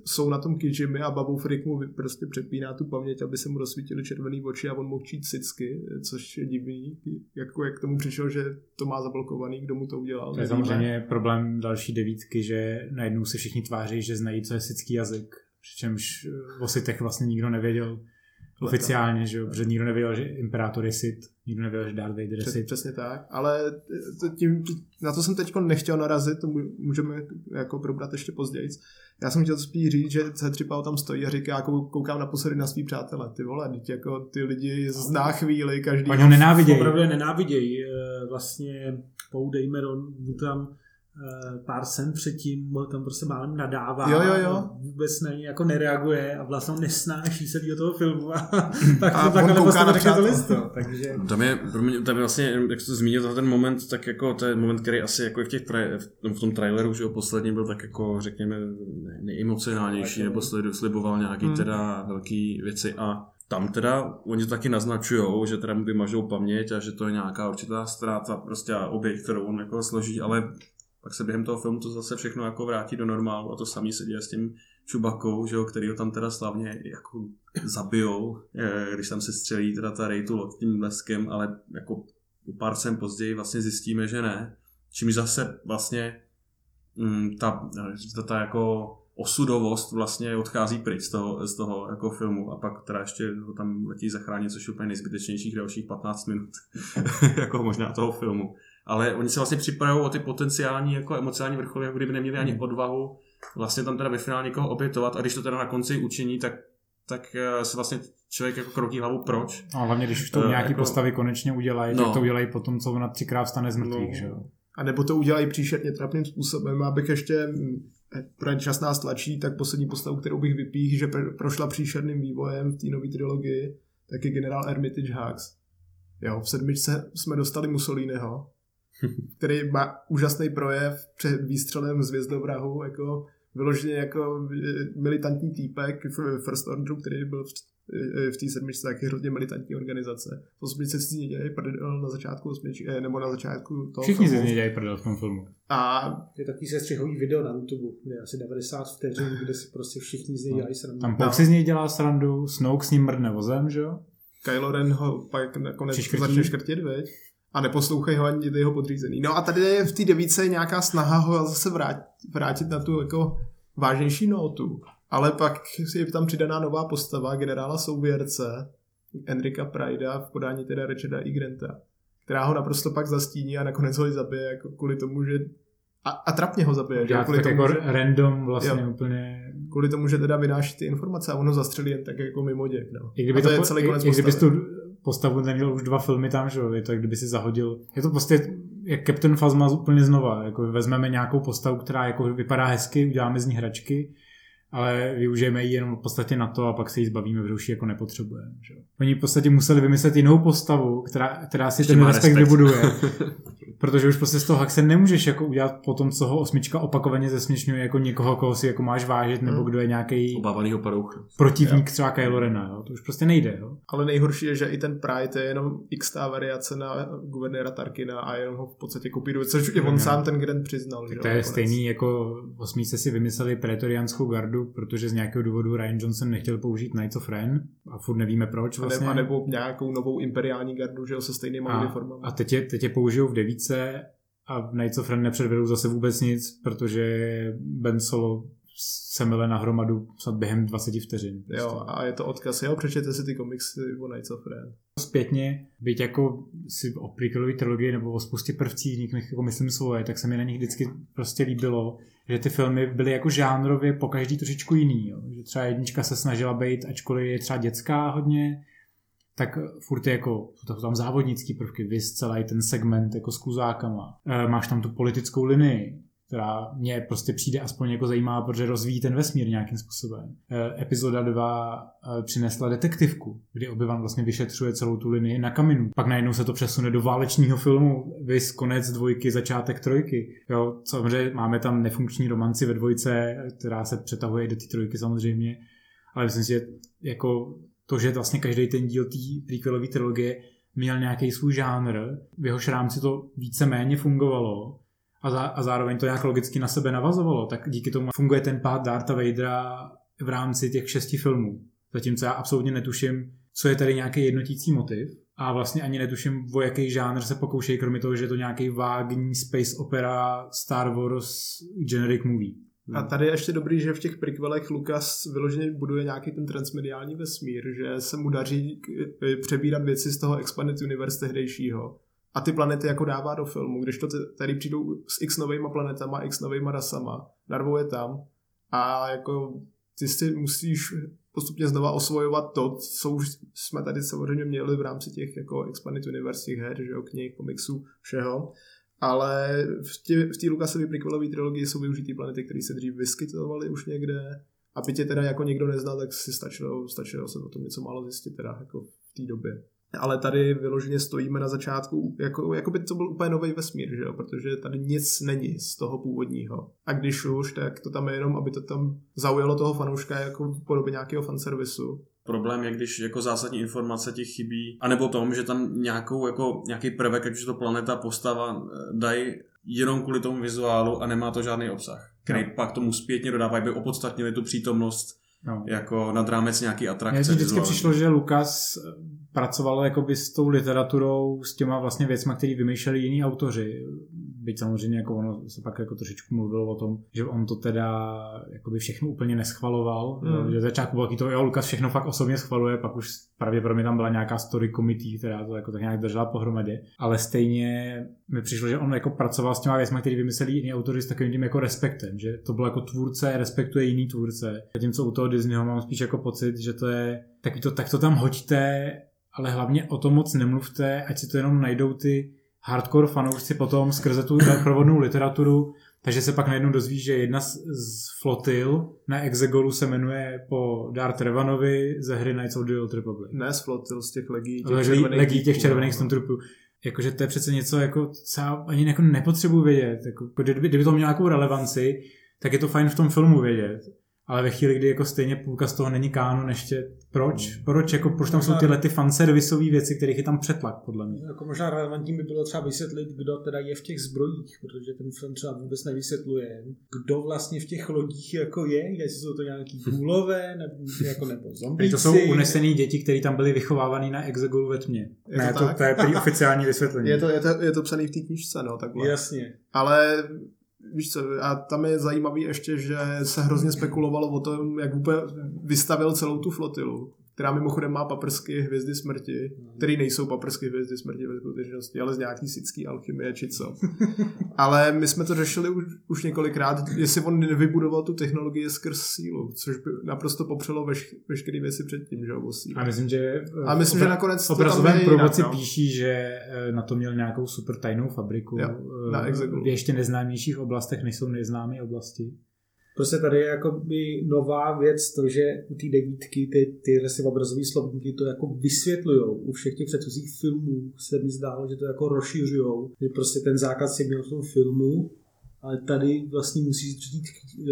jsou na tom Kijimi a Babu Frick mu prostě přepíná tu paměť, aby se mu rozsvítily červený oči a on mohl čít cicky, což je divný, jako jak k tomu přišel, že to má zablokovaný, kdo mu to udělal. To je samozřejmě problém další devítky, že najednou se všichni tváří, že znají, co je sický jazyk přičemž o sitech vlastně nikdo nevěděl oficiálně, že jo, protože nikdo nevěděl, že Imperátor je Sith, nikdo nevěděl, že Darth Vader je Sith. přesně tak, ale to tím, na to jsem teď nechtěl narazit, to můžeme jako probrat ještě později. Já jsem chtěl spíš říct, že C3PO tam stojí a říká, jako koukám naposledy na svý přátele, ty vole, teď jako ty lidi zná chvíli, každý... Oni ho nenávidějí. Opravdu nenávidějí. Eh, Vlastně Paul Dameron mu tam eh, pár sen předtím tam prostě málem nadává. Jo, jo, jo. a Vůbec na ně jako nereaguje a vlastně nesnáší celého toho filmu. A (laughs) tak A to takhle prostě na to listo. Takže Tam je, pro mě, tam je vlastně, jak jsi to zmínil, ten moment, tak jako to je moment, který asi jako v, těch tra- v tom- v tom traileru, že jo, poslední byl tak jako, řekněme, ne- nejemocionálnější, nebo sliboval nějaký Hmm. teda velký věci a tam teda oni to taky naznačují, že teda mu vymažou paměť a že to je nějaká určitá ztráta, prostě a oběť, kterou on jako složí, ale pak se během toho filmu to zase všechno jako vrátí do normálu a to samé se děje s tím Čubakou, že jo, který ho tam teda slavně jako zabijou, eh, když tam se střelí teda ta Rey tu loď tím bleskem, ale jako pár sem později vlastně zjistíme, že ne. Čímž zase vlastně mm, ta, ta, ta jako osudovost vlastně odchází pryč z toho, z toho jako filmu a pak teda ještě ho tam letí zachránit, což je úplně nejzbytečnějších dalších 15 minut (laughs) jako možná toho filmu. Ale oni se vlastně připravují o ty potenciální jako emocionální vrcholy, jako kdyby neměli ani odvahu vlastně tam teda ve finále někoho obětovat a když to teda na konci učiní, tak, tak eh, se vlastně člověk jako kroutí hlavu proč. No, hlavně když už to Eh, nějaký jako- postavy konečně udělají, No. tak to udělají potom, co ona třikrát vstane z mrtvých, No. že jo. A nebo to udělají příšerně trapným způsobem, abych ještě, mm, pro čas nás tlačí, tak poslední postavu, kterou bych vypíhl, že pr- prošla příšerným vývojem v té nové trilogii, tak je generál Hermitage Hux. Jo, v sedmičce jsme dostali Mussoliniho, (laughs) který má úžasný projev před výstřelem z hvězdovrahu, jako vyloženě jako eh, militantní týpek v First Orderu, který byl v, eh, v té sedmičce taky hrozně militantní organizace. V osmičce si z ní dělají prdel na začátku osmičky, eh, nebo na začátku toho Všichni si z filmu. něj dělají prdel v tom filmu. A je takový sestřihový video na YouTube, kde je asi 90 vteřin, kde si prostě všichni z něj dělají srandu. Tam Pouk si z něj dělá srandu, Snoke s ním mrdne vozem, že jo. Kylo Ren ho pak nakonec začne škrtit, veď? A neposlouchají ho ani jeho podřízený. No a tady je v té devíce nějaká snaha ho zase vrátit, vrátit na tu jako vážnější notu. Ale pak je tam přidaná nová postava generála souvěrce Enrika Pryda v podání teda Richarda E. Granta, která ho naprosto pak zastíní a nakonec ho i zabije jako kvůli tomu, že a, a trapně ho zabije, že? To Kvůli, tak tomu, jako že, random vlastně Jo. úplně kvůli tomu, že teda vynáší ty informace a ono zastřelí jen tak jako mimo děk. No. I kdyby, a to, to, je celý i, konec i kdybys postavy. tu postavu neměl už dva filmy tam, že jo, je to, kdyby si zahodil, je to prostě jak Captain Phasma úplně znova, jako vezmeme nějakou postavu, která jako vypadá hezky, uděláme z ní hračky, ale využijeme ji jenom v podstatě na to a pak se jí zbavíme, protože už ji jako nepotřebujeme. Že? jo. Oni v podstatě museli vymyslet jinou postavu, která, která si Ještě ten respekt, respekt. vybuduje. (laughs) Protože už prostě z toho Haxe nemůžeš jako udělat po tom, co ho osmička opakovaně zesměšňuje jako někoho, koho si jako máš vážit, nebo Hmm. kdo je nějaký Obávanýho padoucha. protivník třeba Kylo Rena. Jo? To už prostě nejde. Jo? Ale nejhorší je, že i ten Pride je jenom x variace na guvernéra Tarkina a jenom ho v podstatě kopíruje, což i on Mhm. sám ten Grant přiznal. že jo, To je nakonec. stejný jako osmíce si vymysleli pretorianskou gardu, protože z nějakého důvodu Ryan Johnson nechtěl použít Knights of Ren a furt nevíme proč A, vlastně. a nebo nějakou novou imperiální gardu, že jo, se stejnými a, uniformami. a teď, je, teď je použijou v devíce a v Knights of Ren nepředvedou zase vůbec nic, protože Ben Solo se mele na hromadu snad během 20 vteřin. Prostě. Jo, a je to odkaz, jo, přečtěte si ty komiksy o Knights of Ren. Zpětně, byť jako si o prequelové trilogii nebo o spoustě prvcích nich nech jako myslím svoje, tak se mi na nich vždycky prostě líbilo, že ty filmy byly jako žánrově po každý trošičku jiný. Jo. Že třeba jednička se snažila být, ačkoliv je třeba dětská hodně, tak furt je jako, jsou tam závodnický prvky, vys celý ten segment jako s kluzákama. E, máš tam tu politickou linii, která mě prostě přijde aspoň jako zajímá, protože rozvíjí ten vesmír nějakým způsobem. E, epizoda 2 e, přinesla detektivku, kdy Obi-Wan vlastně vyšetřuje celou tu linii na kaminu. Pak najednou se to přesune do válečního filmu, vys konec dvojky, začátek trojky. Jo, samozřejmě máme tam nefunkční romanci ve dvojce, která se přetahuje do té trojky samozřejmě, ale myslím si, že jako to, že vlastně každý ten díl té prequelové trilogie měl nějaký svůj žánr, v jehož rámci to víceméně fungovalo a, za, a zároveň to nějak logicky na sebe navazovalo, tak díky tomu funguje ten pád Darta Vadera v rámci těch šesti filmů. Zatímco já absolutně netuším, co je tady nějaký jednotící motiv a vlastně ani netuším, o jaký žánr se pokoušejí, kromě toho, že je to nějaký vágní space opera Star Wars generic movie. A tady je ještě dobrý, že v těch prequelech Lukas vyloženě buduje nějaký ten transmediální vesmír, že se mu daří přebírat věci z toho Expanded Universe tehdejšího. A ty planety jako dává do filmu, když to tady přijdou s x novýma planetama, x novýma rasama, narvou je tam a jako ty si musíš postupně znova osvojovat to, co už jsme tady samozřejmě měli v rámci těch jako Expanded Universe, her, že jo, knih, komiksů, všeho. Ale v té Lukasově prequelové trilogii jsou využitý planety, které se dřív vyskytovaly už někde. A by tě teda jako někdo neznal, tak si stačilo, stačilo se o tom něco málo zjistit teda jako v té době. Ale tady vyloženě stojíme na začátku, jako, jako by to byl úplně nový vesmír, že jo? protože tady nic není z toho původního. A když už, tak to tam je jenom, aby to tam zaujalo toho fanouška jako v podobě nějakého fanservisu. Problém je, když jako zásadní informace ti chybí, anebo tom, že tam nějakou, jako, nějaký prvek, ať už to planeta, postava, eh, dají jenom kvůli tomu vizuálu a nemá to žádný obsah, který no. pak tomu zpětně dodávají, aby opodstatnili tu přítomnost no. jako nad rámec nějaký atrakce. Mně vždycky vizuální. přišlo, že Lukas pracoval jakoby s tou literaturou, s těma vlastně věcmi, které vymýšleli jiní autoři byť samozřejmě jako ono se pak jako trošičku mluvilo o tom, že on to teda jakoby všechno úplně neschvaloval, mm. že začátku byl to, jo, Lukas všechno fakt osobně schvaluje, pak už pravděpodobně tam byla nějaká story committee, která to jako tak nějak držela pohromadě, ale stejně mi přišlo, že on jako pracoval s těma věcmi, které vymysleli jiní autoři s takovým tím jako respektem, že to byl jako tvůrce, respektuje jiný tvůrce. Zatímco u toho Disneyho mám spíš jako pocit, že to je tak to, tak to tam hoďte, ale hlavně o tom moc nemluvte, ať si to jenom najdou ty hardcore fanoušci potom skrze tu provodnou literaturu, takže se pak najednou dozví, že jedna z, z flotil na Exegolu se jmenuje po Dart Revanovi ze hry Knights of the Old Republic. Ne z flotil, z těch legí těch legí, červených, legí těch červených Stormtroopů. Jakože to je přece něco, jako, co ani jako nepotřebuji vědět. Jako, kdyby, kdyby to mělo nějakou relevanci, tak je to fajn v tom filmu vědět ale ve chvíli, kdy jako stejně půlka z toho není kánon ještě, proč? Hmm. Proč, jako, proč tam jsou tyhle ty fanservisové věci, kterých je tam přetlak, podle mě? Jako možná relevantní by bylo třeba vysvětlit, kdo teda je v těch zbrojích, protože ten film třeba vůbec nevysvětluje, kdo vlastně v těch lodích jako je, jestli jsou to nějaký kůlové, nebo, jako, nebo (laughs) zombíci. To jsou unesený děti, které tam byly vychovávané na exegolu ve tmě. Je ne, to, to, to je prý (laughs) oficiální vysvětlení. Je to, je to, je to psaný v té knižce, no, takhle. Jasně. Ale víš co, a tam je zajímavý ještě, že se hrozně spekulovalo o tom, jak vůbec vystavil celou tu flotilu která mimochodem má paprsky hvězdy smrti, které nejsou paprsky hvězdy smrti ve skutečnosti, ale z nějaký sický alchymie či co. (laughs) ale my jsme to řešili už, už několikrát, jestli on nevybudoval tu technologii skrz sílu, což by naprosto popřelo veš, veškeré věci předtím, že o A myslím, že a myslím, že nakonec to obrazovém provoci no. píší, že eh, na to měl nějakou super tajnou fabriku jo, na eh, v ještě neznámějších oblastech, než jsou neznámé oblasti. Prostě tady je jakoby nová věc, to, že u té devítky ty, tyhle si obrazové slovníky to jako vysvětlují. U všech těch předchozích filmů se mi zdálo, že to jako rozšiřují, že prostě ten zákaz je měl v tom filmu, ale tady vlastně musíš přečíst,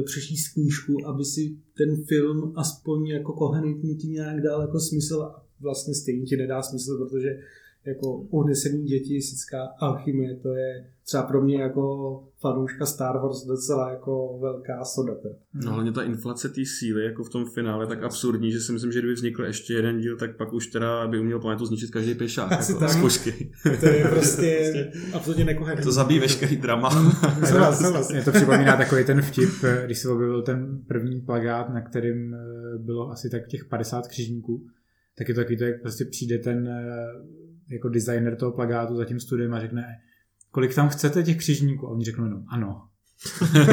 přečíst knížku, aby si ten film aspoň jako koherentně ti nějak dal jako smysl a vlastně stejně ti nedá smysl, protože jako unesený děti, sická alchymie, to je třeba pro mě jako fanouška Star Wars docela jako velká soda. No hlavně ta inflace té síly jako v tom finále tak absurdní, že si myslím, že kdyby vznikl ještě jeden díl, tak pak už teda by uměl planetu zničit každý pěšák Asi jako, tak. z pušky. To je prostě (laughs) absolutně nekoherentní. To zabíjí veškerý drama. (laughs) Mě to připomíná takový ten vtip, když se objevil ten první plagát, na kterým eh, bylo asi tak těch 50 křižníků, tak je to taky to, jak prostě přijde ten eh, jako designer toho plagátu za tím studiem a řekne, kolik tam chcete těch křižníků? A oni řeknou jenom, ano. (laughs)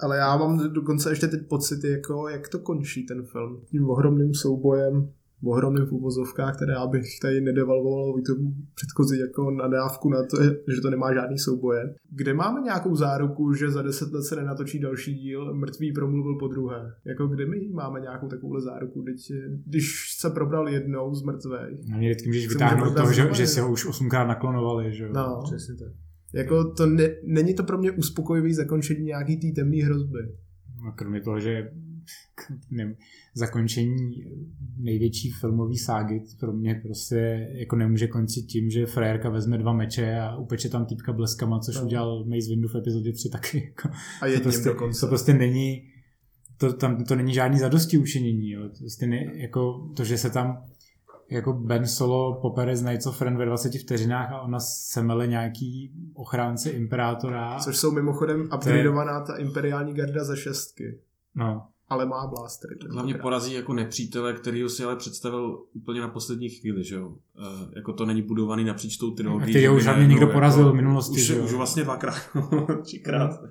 Ale já mám dokonce ještě teď pocity, jako jak to končí ten film. Tím ohromným soubojem ohromným v úvozovkách, které já bych tady nedevalvoval tu předchozí jako nadávku na to, že to nemá žádný souboje. Kde máme nějakou záruku, že za deset let se nenatočí další díl Mrtvý promluvil po druhé? Jako kde my máme nějakou takovou záruku? Teď, když se probral jednou z mrtvých. No, mě vždycky můžeš vytáhnout to, že, že se ho už osmkrát naklonovali. Že? No, přesně tak. Jako to ne, není to pro mě uspokojivý zakončení nějaký té temné hrozby. No, kromě toho, že (laughs) ne, zakončení největší filmové ságy pro mě prostě jako nemůže končit tím, že frajerka vezme dva meče a upeče tam týpka bleskama, což no. udělal Mace Windu v epizodě 3 taky. Jako, a to, prostě, to prostě není to, tam, to není žádný zadosti učinění. Jo. To, prostě ne, jako, to, že se tam jako Ben Solo popere z Knights of Ren ve 20 vteřinách a ona semele nějaký ochránce Imperátora. Což jsou mimochodem upgradeovaná ta imperiální garda ze šestky. No. Ale má blastery. Hlavně porazí jako nepřítele, který si ale představil úplně na poslední chvíli, že jo. Uh, jako to není budovaný napříč tou trilogií. Který už žádný někdo porazil jako, v minulosti, už, že jo. už vlastně dvakrát, (laughs) třikrát. No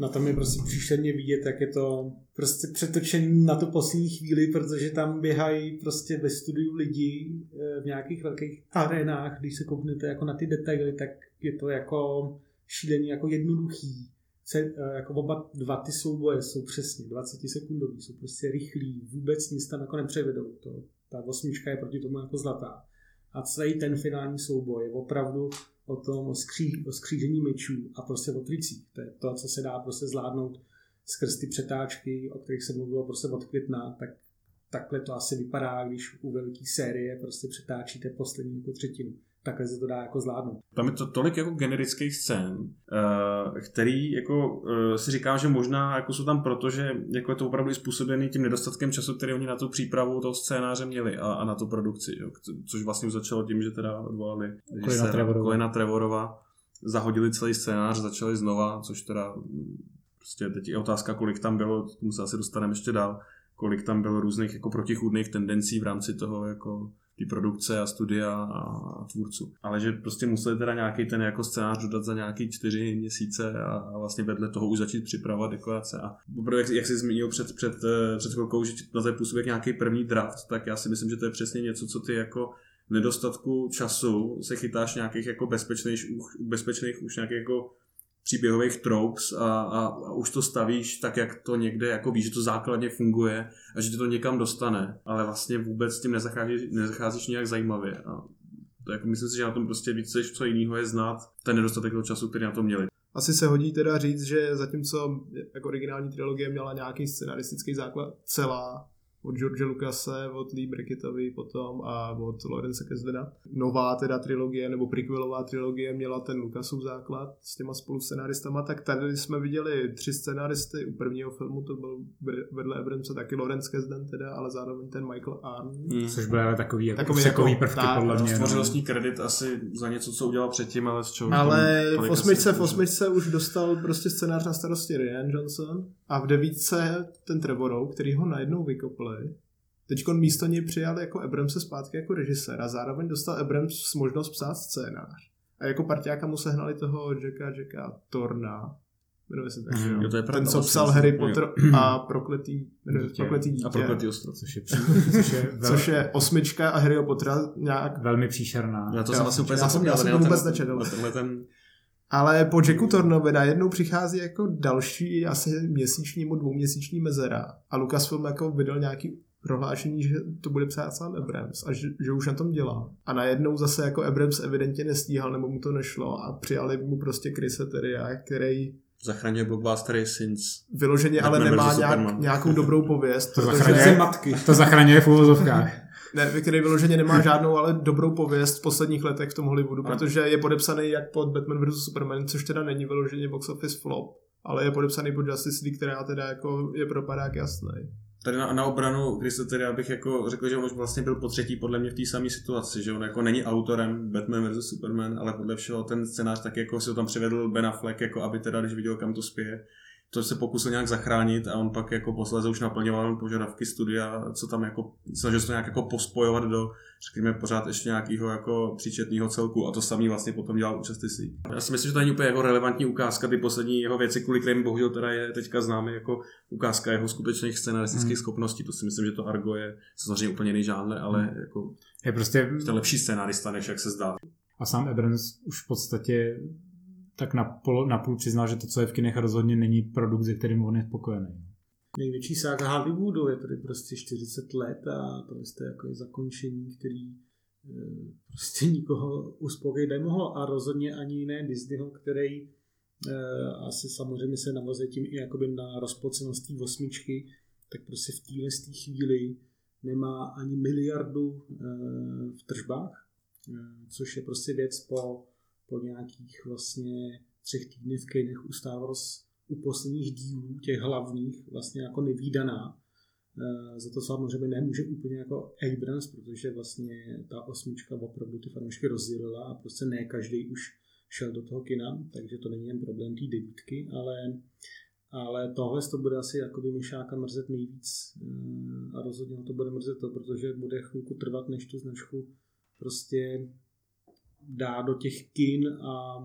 na tom je prostě příšerně vidět, jak je to prostě přetočený na tu poslední chvíli, protože tam běhají prostě ve studiu lidi eh, v nějakých velkých arenách, když se kouknete jako na ty detaily, tak je to jako šílený, jako jednoduchý. Se, eh, jako oba dva ty souboje jsou přesně 20 sekundový, jsou prostě rychlí, vůbec nic tam jako nepřevedou. To, ta osmička je proti tomu jako zlatá. A celý ten finální souboj je opravdu o tom o, skří, o skřížení mečů a prostě o tricích. To je to, co se dá prostě zvládnout skrz ty přetáčky, o kterých se mluvilo prostě od května, tak takhle to asi vypadá, když u velké série prostě přetáčíte poslední jako třetinu takhle se to dá jako zvládnout. Tam je to tolik jako generických scén, eh, který jako eh, si říkám, že možná jako jsou tam proto, že jako je to opravdu způsobený tím nedostatkem času, který oni na tu přípravu toho scénáře měli a, a na tu produkci, jo, což vlastně už začalo tím, že teda odvolali Kolina Trevorova. Kolina Trevorova, zahodili celý scénář, začali znova, což teda mm, prostě teď je otázka, kolik tam bylo, k tomu se asi dostaneme ještě dál, kolik tam bylo různých jako protichůdných tendencí v rámci toho jako ty produkce a studia a tvůrců. Ale že prostě museli teda nějaký ten jako scénář dodat za nějaký čtyři měsíce a, vlastně vedle toho už začít připravovat dekorace. A opravdu, jak, jak jsi zmínil před, před, eh, před chvilkou, že na to působí nějaký první draft, tak já si myslím, že to je přesně něco, co ty jako nedostatku času se chytáš nějakých jako bezpečných, bezpečných už nějakých jako příběhových tropes a, a, a už to stavíš tak, jak to někde jako víš, že to základně funguje a že tě to někam dostane, ale vlastně vůbec s tím nezacházíš, nezacházíš nějak zajímavě. A to jako myslím si, že na tom prostě víc co jiného je znát ten nedostatek toho času, který na to měli. Asi se hodí teda říct, že zatímco jako originální trilogie měla nějaký scenaristický základ celá, od George Lucase, od Lee Brackettovi potom a od Lawrence Kasdana. Nová teda trilogie nebo prequelová trilogie měla ten Lucasův základ s těma spolu scenáristama, tak tady jsme viděli tři scenáristy. U prvního filmu to byl vedle Abramse taky Lawrence Kasdan teda, ale zároveň ten Michael Arn. Mm. Což byly takový, jako takový, takový jako, prvky tak, podle mě. Stvořil no. kredit asi za něco, co udělal předtím, ale z čeho... Ale v osmičce, v osmičce už dostal prostě scénář na starosti Ryan Johnson a v devítce ten Trevorou, který ho najednou vykopli. Teď místo něj přijal jako se zpátky jako režisér a zároveň dostal Abrams možnost psát scénář. A jako partiáka mu sehnali toho Jacka, Jacka Torna, jmenuje se tak, mm, jo, to je Ten, co psal vlastně. Harry Potter (clears throat) a prokletý, jmenuje, dítě. prokletý dítě. A prokletý ostrov, což je, (clears throat) což je, vel... což je osmička a Harryho Pottera nějak... Velmi příšerná. Já to jsem asi úplně zapomněl. Já jsem to vůbec nečetl. Ten... Ale po Jacku Tornovi najednou přichází jako další asi měsíční nebo dvouměsíční mezera a Lucasfilm jako vydal nějaký prohlášení, že to bude psát sám Abrams a že, že už na tom dělá. A najednou zase jako Abrams evidentně nestíhal, nebo mu to nešlo a přijali mu prostě Chrise Terria, který Zachraňuje blockbustery since Vyloženě ale nemá nějak, nějakou dobrou pověst. To zachraňuje, matky. to zachraňuje v úvozovkách. (laughs) ne, který vyloženě nemá žádnou, ale dobrou pověst v posledních letech v tom Hollywoodu, protože je podepsaný jak pod Batman vs. Superman, což teda není vyloženě box office flop, ale je podepsaný pod Justice League, která teda jako je propadák jasný. Tady na, na obranu Kristotera já bych jako řekl, že on vlastně byl po třetí podle mě v té samé situaci, že on jako není autorem Batman vs. Superman, ale podle všeho ten scénář tak jako si ho tam přivedl Ben Affleck, jako aby teda, když viděl, kam to spěje, to se pokusil nějak zachránit a on pak jako posledně už naplňoval požadavky studia, co tam jako, snažil se to nějak jako pospojovat do, řekněme, pořád ještě nějakého jako příčetného celku a to samý vlastně potom dělal u Justice Já si myslím, že to není úplně jako relevantní ukázka, ty poslední jeho věci, kvůli kterým bohužel teda je teďka známý jako ukázka jeho skutečných scenaristických hmm. schopností. To si myslím, že to Argo je samozřejmě úplně jiný žánr, ale hmm. jako je prostě je lepší scénarista, než jak se zdá. A sám Abrams už v podstatě tak na, pol, na půl přiznal, že to, co je v kinech, rozhodně není produkt, ze kterým on je spokojený. Největší sága Hollywoodu je tady prostě 40 let a to je jako je zakončení, který e, prostě nikoho uspokojit nemohlo a rozhodně ani jiné Disneyho, který e, asi samozřejmě se navazuje tím i jakoby na rozpocenost té osmičky, tak prostě v téhle chvíli nemá ani miliardu e, v tržbách, což je prostě věc po po nějakých vlastně třech týdnech v kinech u Star Wars u posledních dílů, těch hlavních, vlastně jako nevýdaná. Eh, za to samozřejmě nemůže úplně jako Abrams, protože vlastně ta osmička opravdu ty fanoušky rozdělila a prostě ne každý už šel do toho kina, takže to není jen problém té debítky, ale, ale tohle to bude asi jakoby Myšáka mrzet nejvíc eh, a rozhodně to bude mrzet to, protože bude chvilku trvat, než tu značku prostě dá do těch kin a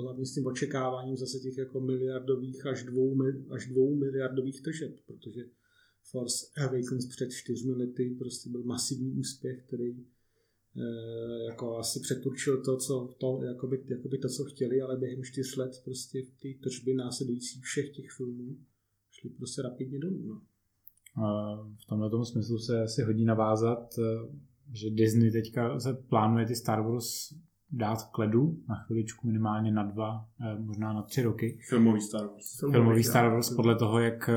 hlavně s tím očekáváním zase těch jako miliardových až dvou, až dvou miliardových tržeb, protože Force Awakens před čtyřmi lety prostě byl masivní úspěch, který e, jako asi přeturčil to, co, to, jakoby, jakoby to, co chtěli, ale během čtyř let prostě ty tržby následující všech těch filmů šly prostě rapidně dolů. No. V tomhle tomu smyslu se asi hodí navázat, eh, že Disney teďka se plánuje ty Star Wars dát v kledu na chviličku, minimálně na dva, eh, možná na tři roky. Filmový Star Wars. Filmový, Filmový Star Wars podle toho, jak eh,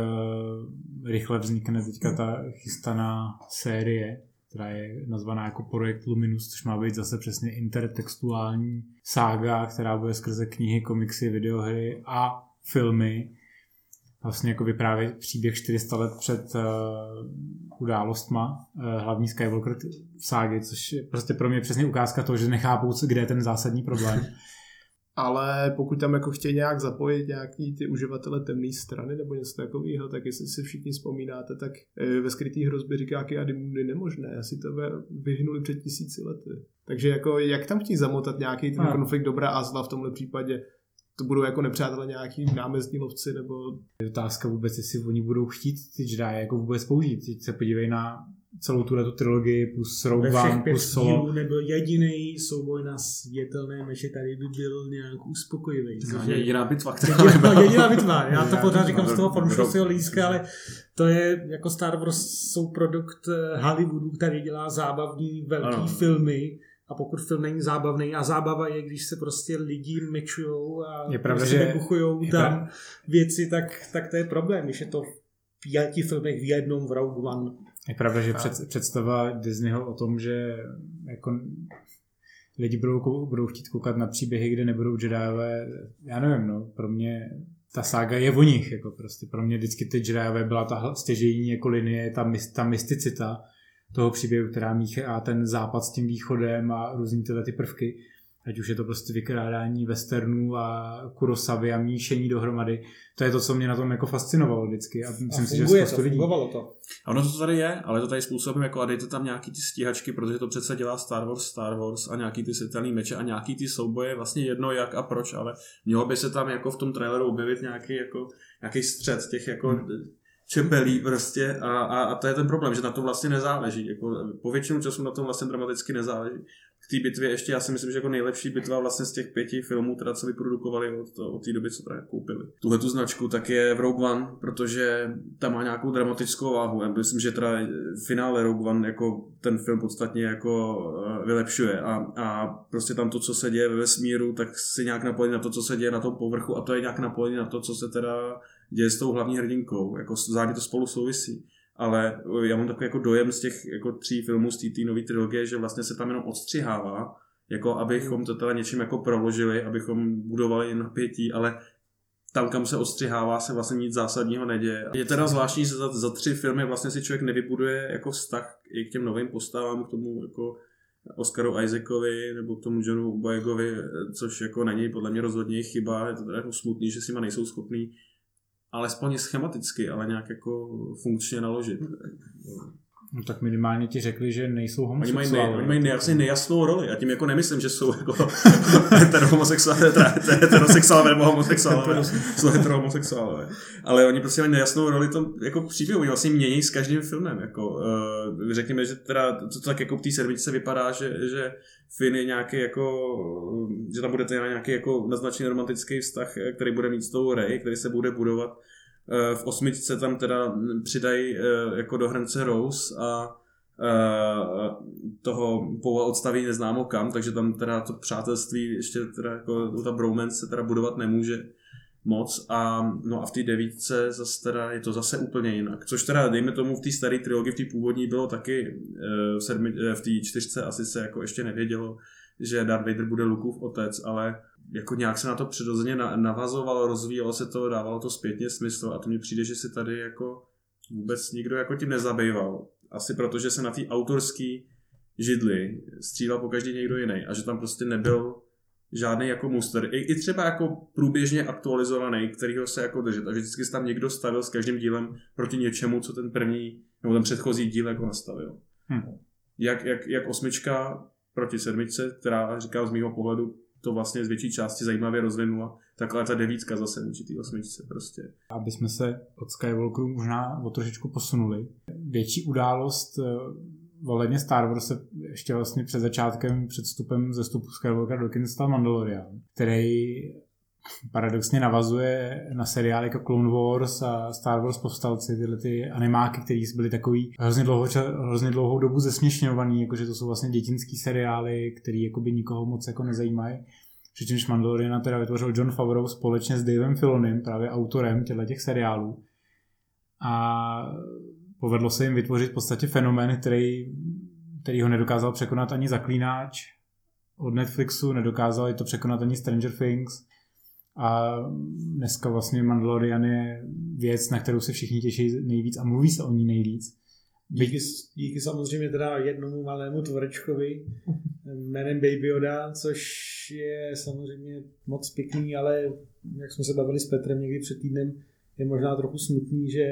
rychle vznikne teďka ta chystaná série, která je nazvaná jako Projekt Luminus, což má být zase přesně intertextuální sága, která bude skrze knihy, komiksy, videohry a filmy vlastně jako vyprávět příběh 400 let před uh, událostma uh, hlavní Skywalker ságy, což je prostě pro mě přesně ukázka toho, že nechápou, kde je ten zásadní problém. (laughs) Ale pokud tam jako chtějí nějak zapojit nějaký ty uživatele temné strany nebo něco takového, tak jestli si všichni vzpomínáte, tak eh, ve skrytý hrozbě říká Adimundi nemožné, asi to vyhnuli před tisíci lety. Takže jako jak tam chtějí zamotat nějaký ten konflikt dobrá a zla v tomhle případě, to budou jako nepřátelé nějaký námezdní lovci, nebo... Je otázka vůbec, jestli oni budou chtít ty Jedi jako vůbec použít. Teď se podívej na celou tuhle trilogii plus Rogue One plus Solo. nebyl jediný souboj na světelné meče, tady by byl nějak uspokojivý. No, jediná bitva, která jediná, jediná bitva. Já to pořád říkám z toho fanouškovského líska, ale to je jako Star Wars jsou produkt eh, Hollywoodu, který dělá zábavní velký ano. filmy a pokud film není zábavný a zábava je, když se prostě lidi mečujou a je pravda, prostě že vybuchujou tam pravda. věci, tak, tak to je problém, když je to v pěti filmech v jednom v Rogue One. Je pravda, že před, představa Disneyho o tom, že jako lidi budou, budou chtít koukat na příběhy, kde nebudou Jediové, já nevím, no, pro mě ta sága je o nich, jako prostě pro mě vždycky ty Jediové byla ta stěžejní jako linie, ta, ta mysticita, toho příběhu, která míchá ten západ s tím východem a různý tyhle ty prvky. Ať už je to prostě vykrádání westernů a kurosavy a míšení dohromady. To je to, co mě na tom jako fascinovalo vždycky. A myslím a si, že to, lidí. to. A ono to tady je, ale to tady způsobem jako a dejte tam nějaký ty stíhačky, protože to přece dělá Star Wars, Star Wars a nějaký ty světelný meče a nějaký ty souboje, vlastně jedno jak a proč, ale mělo by se tam jako v tom traileru objevit nějaký jako nějaký střed těch jako hmm čepelí prostě a, a, a, to je ten problém, že na to vlastně nezáleží. Jako, po většinu času na tom vlastně dramaticky nezáleží. V té bitvě ještě já si myslím, že jako nejlepší bitva vlastně z těch pěti filmů, teda co vyprodukovali od, od té doby, co právě koupili. Tuhle tu značku, tak je v Rogue One, protože tam má nějakou dramatickou váhu. Já myslím, že teda finále Rogue One jako ten film podstatně jako eh, vylepšuje a, a prostě tam to, co se děje ve vesmíru, tak si nějak napojí na to, co se děje na tom povrchu a to je nějak napojené na to, co se teda děje s tou hlavní hrdinkou, jako zároveň to spolu souvisí. Ale já mám takový jako dojem z těch jako tří filmů z té nové trilogie, že vlastně se tam jenom odstřihává, jako abychom to teda něčím jako proložili, abychom budovali napětí, ale tam, kam se odstřihává, se vlastně nic zásadního neděje. Je teda zvláštní, že za, za tři filmy vlastně si člověk nevybuduje jako vztah i k těm novým postavám, k tomu jako Oscaru Isaacovi nebo k tomu Johnu Boyegovi, což jako není podle mě rozhodně chyba, je to teda jako smutný, že si ma nejsou schopný alespoň schematicky, ale nějak jako funkčně naložit. No tak minimálně ti řekli, že nejsou homosexuáli. Oni mají, nej, oni mají nejasně nejasnou roli a tím jako nemyslím, že jsou jako (laughs) heterosexuálové nebo homosexuálové, (laughs) jsou heterohomosexuálové. Ale oni prostě mají nejasnou roli tom jako příběhu, oni vlastně mění s každým filmem. Jako, uh, řekněme, že teda to tak jako v té service vypadá, že, že Finn je nějaký jako, že tam bude nějaký jako naznačený romantický vztah, který bude mít s tou Rey, který se bude budovat Eh, v osmičce tam teda přidají eh, jako do hrnce Rose a eh, toho Poua odstaví neznámo kam, takže tam teda to přátelství ještě teda jako ta bromance se teda budovat nemůže moc a no a v té devítce zase teda je to zase úplně jinak. Což teda dejme tomu v té staré trilogii, v té původní bylo taky v, sedmi, v té čtyřce asi se jako ještě nevědělo, že Darth Vader bude Lukův otec, ale jako nějak se na to přirozeně navazovalo, rozvíjelo se to, dávalo to zpětně smysl a to mi přijde, že si tady jako vůbec nikdo jako tím nezabýval. Asi protože se na té autorský židli střílel po každý někdo jiný a že tam prostě nebyl žádný jako muster. I, I třeba jako průběžně aktualizovaný, kterýho se jako držet. A vždycky se tam někdo stavil s každým dílem proti něčemu, co ten první nebo ten předchozí díl jako nastavil. Hmm. Jak, jak, jak osmička proti sedmičce, která říká z mého pohledu to vlastně z větší části zajímavě rozvinula, takhle ta devítka zase vůči té osmičce prostě. Aby jsme se od Skywalkeru možná o trošičku posunuli. Větší událost eh, volebně Star Wars se ještě vlastně před začátkem, před vstupem ze stupu Skywalkera do kin stal Mandalorian, který paradoxně navazuje na seriály jako Clone Wars a Star Wars povstalci, tyhle ty animáky, které byly takový hrozně, dlouho, hrozně dlouhou dobu zesměšňovaný, jakože to jsou vlastně dětinský seriály, které jakoby nikoho moc jako nezajímají. Přičemž Mandaloriana teda vytvořil John Favreau společně s Davem Filonem, právě autorem těchto těch seriálů. A povedlo se jim vytvořit v podstatě fenomén, který, který ho nedokázal překonat ani Zaklínáč od Netflixu, nedokázali to překonat ani Stranger Things a dneska vlastně Mandalorian je věc, na kterou se všichni těší nejvíc a mluví se o ní nejvíc. Díky, díky samozřejmě teda jednomu malému tvorečkovi (laughs) jménem Baby Yoda, což je samozřejmě moc pěkný, ale jak jsme se bavili s Petrem někdy před týdnem, je možná trochu smutný, že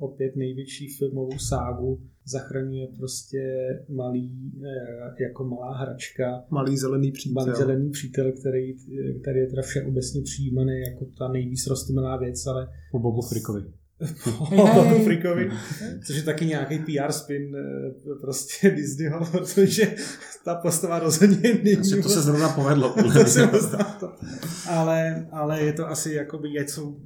opět největší filmovou ságu zachraňuje prostě malý, eh, jako malá hračka. Malý zelený přítel. Malý zelený přítel, který, který je teda všeobecně přijímaný jako ta nejvíc rostomilá věc, ale... Po Bobu Frikovi. po Bobu Frikovi, což je taky nějaký PR spin eh, prostě Disneyho, (laughs) protože ta postava rozhodně není... Asi to se zrovna povedlo. (laughs) to se to. Ale, ale je to asi jakoby něco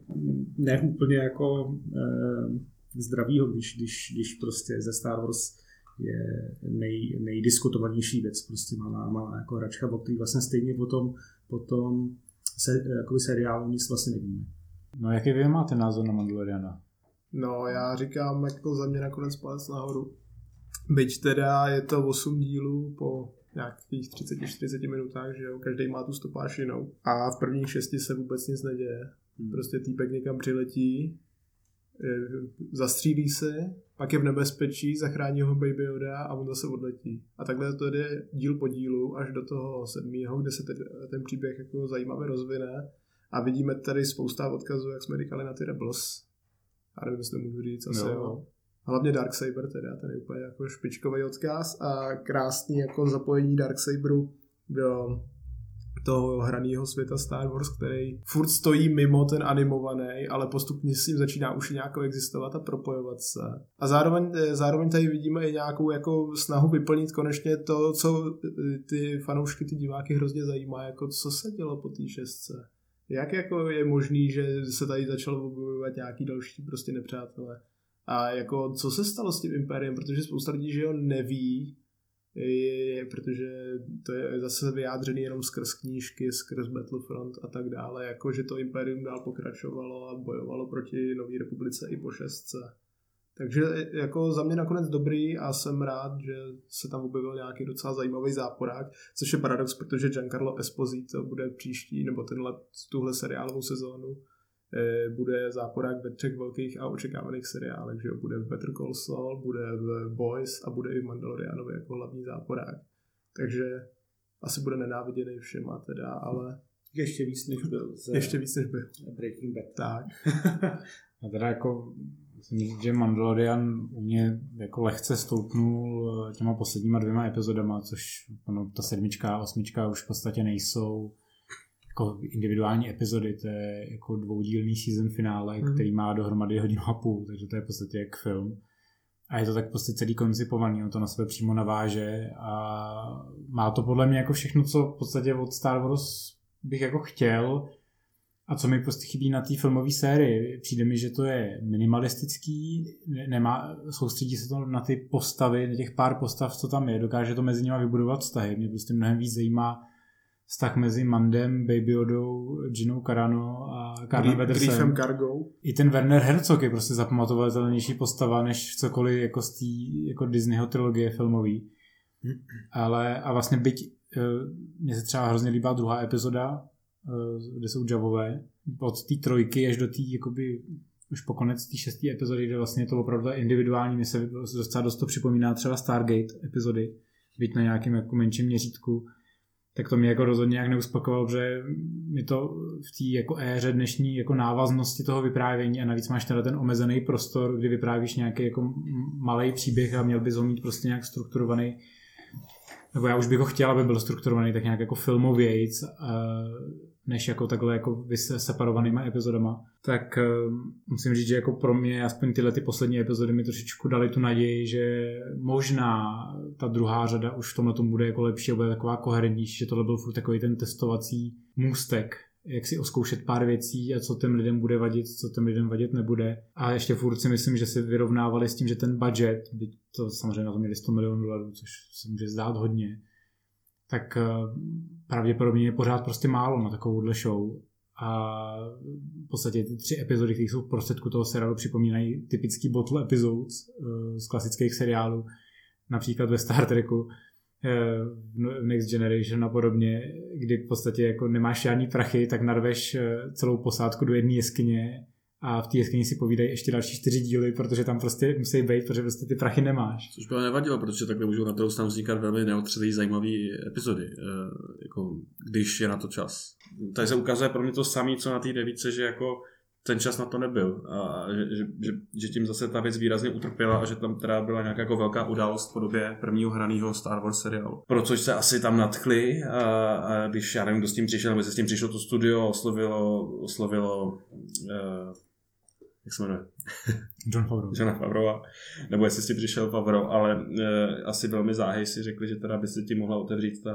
neúplně jako eh, zdravýho, když, když, když prostě ze Star Wars je nej, nejdiskutovanější věc, prostě malá, malá jako hračka, o který vlastně stejně potom, potom se, jakoby seriálu nic vlastně nevíme. No jaký vy máte názor na Mandaloriana? No já říkám jako za mě nakonec palec nahoru. Byť teda je to 8 dílů po nějakých 30-40 minutách, že jo, každý má tu stopáž jinou. A v prvních šesti se vůbec nic neděje. Hmm. Prostě týpek někam přiletí, zastřílí se, pak je v nebezpečí, zachrání ho Baby Yoda a on zase odletí. A takhle to jde díl po dílu až do toho sedmého, kde se ten, ten příběh jako zajímavě rozvine. A vidíme tady spousta odkazů, jak jsme říkali, na ty Rebels. A nevím, jestli to můžu říct, asi no. jo. Hlavně Darksaber teda, ten je úplně jako špičkový odkaz a krásný jako zapojení Darksaberu do toho hraného světa Star Wars, který furt stojí mimo ten animovaný, ale postupně s ním začíná už nějak existovat a propojovat se. A zároveň, eh, zároveň tady vidíme i nějakou jako snahu vyplnit konečně to, co eh, ty fanoušky, ty diváky hrozně zajímá, jako co se dělo po té šestce. Jak jako je možný, že se tady začalo objevovat nějaký další prostě nepřátelé? A jako co se stalo s tím Impériem, protože spousta lidí, že jo, neví, je, protože to je zase vyjádřený jenom skrz knížky, skrz Battlefront a tak dále, jako že to Imperium dál pokračovalo a bojovalo proti Nové republice i po šestce. Takže jako za mě nakonec dobrý a jsem rád, že se tam objevil nějaký docela zajímavý záporák, což je paradox, protože Giancarlo Esposito bude příští, nebo tenhle, tuhle seriálovou sezónu bude záporák ve třech velkých a očekávaných seriálech, že jo? bude v Better Call Saul, bude v Boys a bude i v Mandalorianovi jako hlavní záporák. Takže asi bude nenáviděný všema teda, ale ještě víc než byl. Z ještě víc než byl. Breaking Bad. Tak. (laughs) a teda jako musím říct, že Mandalorian u mě jako lehce stoupnul eh, těma posledníma dvěma epizodama, což ono, ta sedmička a osmička už v podstatě nejsou jako individuální epizody, to je jako dvoudílný season finále, mm. který má dohromady hodinu a půl, takže to je v podstatě jak film. A je to tak prostě celý koncipovaný, on to na sebe přímo naváže a má to podle mě jako všechno, co v podstatě od Star Wars bych jako chtěl a co mi prostě chybí na té filmové sérii. Přijde mi, že to je minimalistický, nemá, soustředí se to na ty postavy, na těch pár postav, co tam je, dokáže to mezi nimi vybudovat vztahy. Mě prostě mnohem víc zajímá vztah mezi Mandem, Baby Yodou, Ginou Carano a Weathersem. Cargo. I ten Werner Herzog je prostě zapamatovatelnější postava než cokoliv jako z té jako Disneyho trilogie filmový. Ale a vlastně byť eh, mně se třeba hrozně líbá druhá epizoda, eh, kde jsou Javové, od té trojky až do té jakoby už po konec té šesté epizody, kde vlastně je to opravdu individuální, mi se docela dost to připomíná třeba Stargate epizody, být na nějakém jako menším měřítku, tak to mě jako rozhodně nějak neuspokovalo, že mi to v té jako éře dnešní jako návaznosti toho vyprávění a navíc máš teda ten omezený prostor, kdy vyprávíš nějaký jako malý příběh a měl bys ho mít prostě nějak strukturovaný nebo já už bych ho chtěl, aby byl strukturovaný tak nějak jako filmovějc, eh, než jako takhle jako separovanýma epizodama, tak eh, musím říct, že jako pro mě aspoň tyhle ty poslední epizody mi trošičku dali tu naději, že možná ta druhá řada už v tomhle tom bude jako lepší a bude taková koherentnější, že tohle byl furt takový ten testovací můstek jak si oskoušet pár věcí a co těm lidem bude vadit, co těm lidem vadit nebude. A ještě furt si myslím, že si vyrovnávali s tím, že ten budget, byť to samozřejmě na to měli 100 milionů dolarů, což se může zdát hodně, tak eh, pravděpodobně je pořád prostě málo na takovouhle show. A v podstatě ty tři epizody, které jsou v prostředku toho seriálu, připomínají typický bottle episodes eh, z klasických seriálů, například ve Star Treku, Eh, v Next Generation a podobně, kdy v podstatě jako nemáš žádný prachy, tak narveš eh, celou posádku do jedné jeskyně a v té jeskyni si povídají ještě další čtyři díly, protože tam prostě musí být, protože prostě ty prachy nemáš. Což by nevadilo, protože takhle můžou na druhou stranu vznikat velmi neotřelý zajímavé epizody, e, jako když je na to čas. Tady se ukazuje pro mě to samé, co na té devíce, že jako ten čas na to nebyl a že, že, že, že tím zase ta věc výrazně utrpěla a že tam teda byla nějaká jako velká událost v podobě prvního hraného Star Wars seriálu. Pro což se asi tam nadchli a, a když já nevím, kdo s tím přišel, nebo se s tím přišlo to studio, oslovilo, oslovilo uh, jak se jmenuje? John Favreau. John Favreau, nebo jestli si přišel Favreau, ale uh, asi velmi záhy si řekli, že teda by se tím mohla otevřít ta,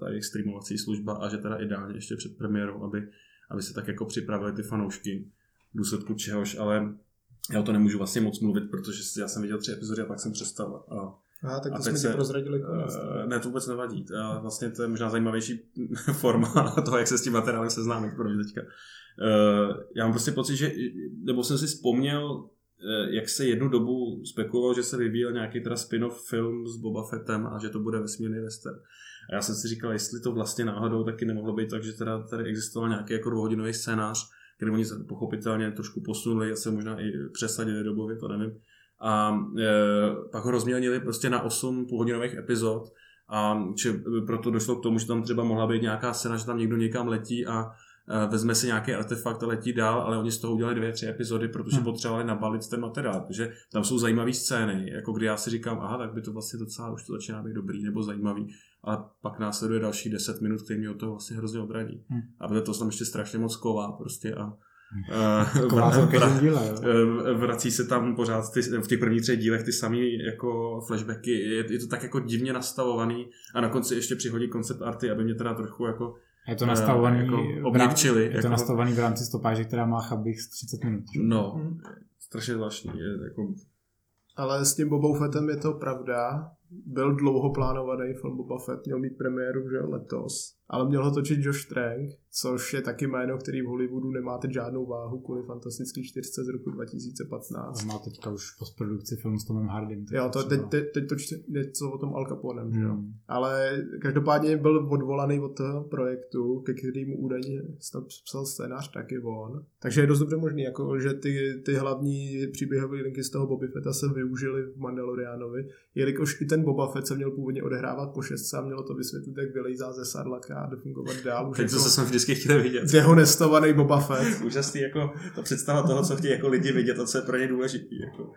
ta jejich streamovací služba a že teda ideálně ještě před premiérou, aby, aby se tak jako připravili ty fanoušky důsledku čehož, ale já o to nemůžu vlastně moc mluvit, protože já jsem viděl tři epizody a pak jsem přestal. A, Aha, tak to a jsme se, prozradili konec. Uh, ne, to vůbec nevadí. A vlastně to je možná zajímavější (laughs) forma toho, jak se s tím materiálem seznámit pro mě teďka. Uh, já mám prostě pocit, že, nebo jsem si vzpomněl, eh, jak se jednu dobu spekulovalo, že se vyvíjel nějaký teda spin-off film s Boba Fettem a že to bude vesmírný western. A já jsem si říkal, jestli to vlastně náhodou taky nemohlo být tak, že teda tady existoval nějaký jako dvouhodinový scénář, který oni pochopitelně trošku posunuli, asi možná i přesadili dobově, to nevím. A e, pak ho rozmělnili prostě na 8 půlhodinových epizod a či, proto došlo k tomu, že tam třeba mohla být nějaká scéna, že tam někdo někam letí a e, vezme si nějaký artefakt a letí dál, ale oni z toho udělali dvě, tři epizody, protože hmm. potřebovali nabalit ten materiál, protože tam jsou zajímavé scény, jako kdy já si říkám, aha, tak by to vlastně docela už to začíná být dobrý nebo zajímavý, ale pak následuje další 10 minut, který mě od toho vlastně hrozně odradí. Hmm. A protože to tam ještě strašně moc ková prostě a Uh, vrací se tam pořád ty, v těch prvních třech dílech ty samé jako flashbacky. Je, je, to tak jako divně nastavovaný a na konci ještě přihodí koncept arty, aby mě teda trochu jako je to nastavovaný, jako obněkčili. Je to jako... nastavovaný v rámci stopáže, která má chabých 30 minut. No, hmm. strašně zvláštní. Je, jako... Ale s tím Bobou Fettem je to pravda. Byl dlouho plánovaný film Boba Fett, měl mít premiéru že letos ale měl ho točit Josh Trank, což je taky jméno, který v Hollywoodu nemá teď žádnou váhu kvůli fantastický čtyřce z roku 2015. A má teďka už postprodukci film s Tomem Hardym. Jo, to, teď, teď, teď to něco o tom Al Caponem, hmm. jo. Ale každopádně byl odvolaný od toho projektu, ke kterému údajně psal scénář taky on. Takže je dost dobře možný, jako, že ty, ty hlavní příběhové linky z toho Boba Fetta se využili v Mandalorianovi, jelikož i ten Boba Fett se měl původně odehrávat po šestce a mělo to vysvětlit, jak vylejzá ze Sarlaka a jde fungovat dál. Už Teď to jako jsme vždycky chtěli vidět. Dehonestovaný Boba Fett. (laughs) Úžasný, jako ta představa toho, co chtějí jako lidi vidět a co je pro ně důležitý. Jako.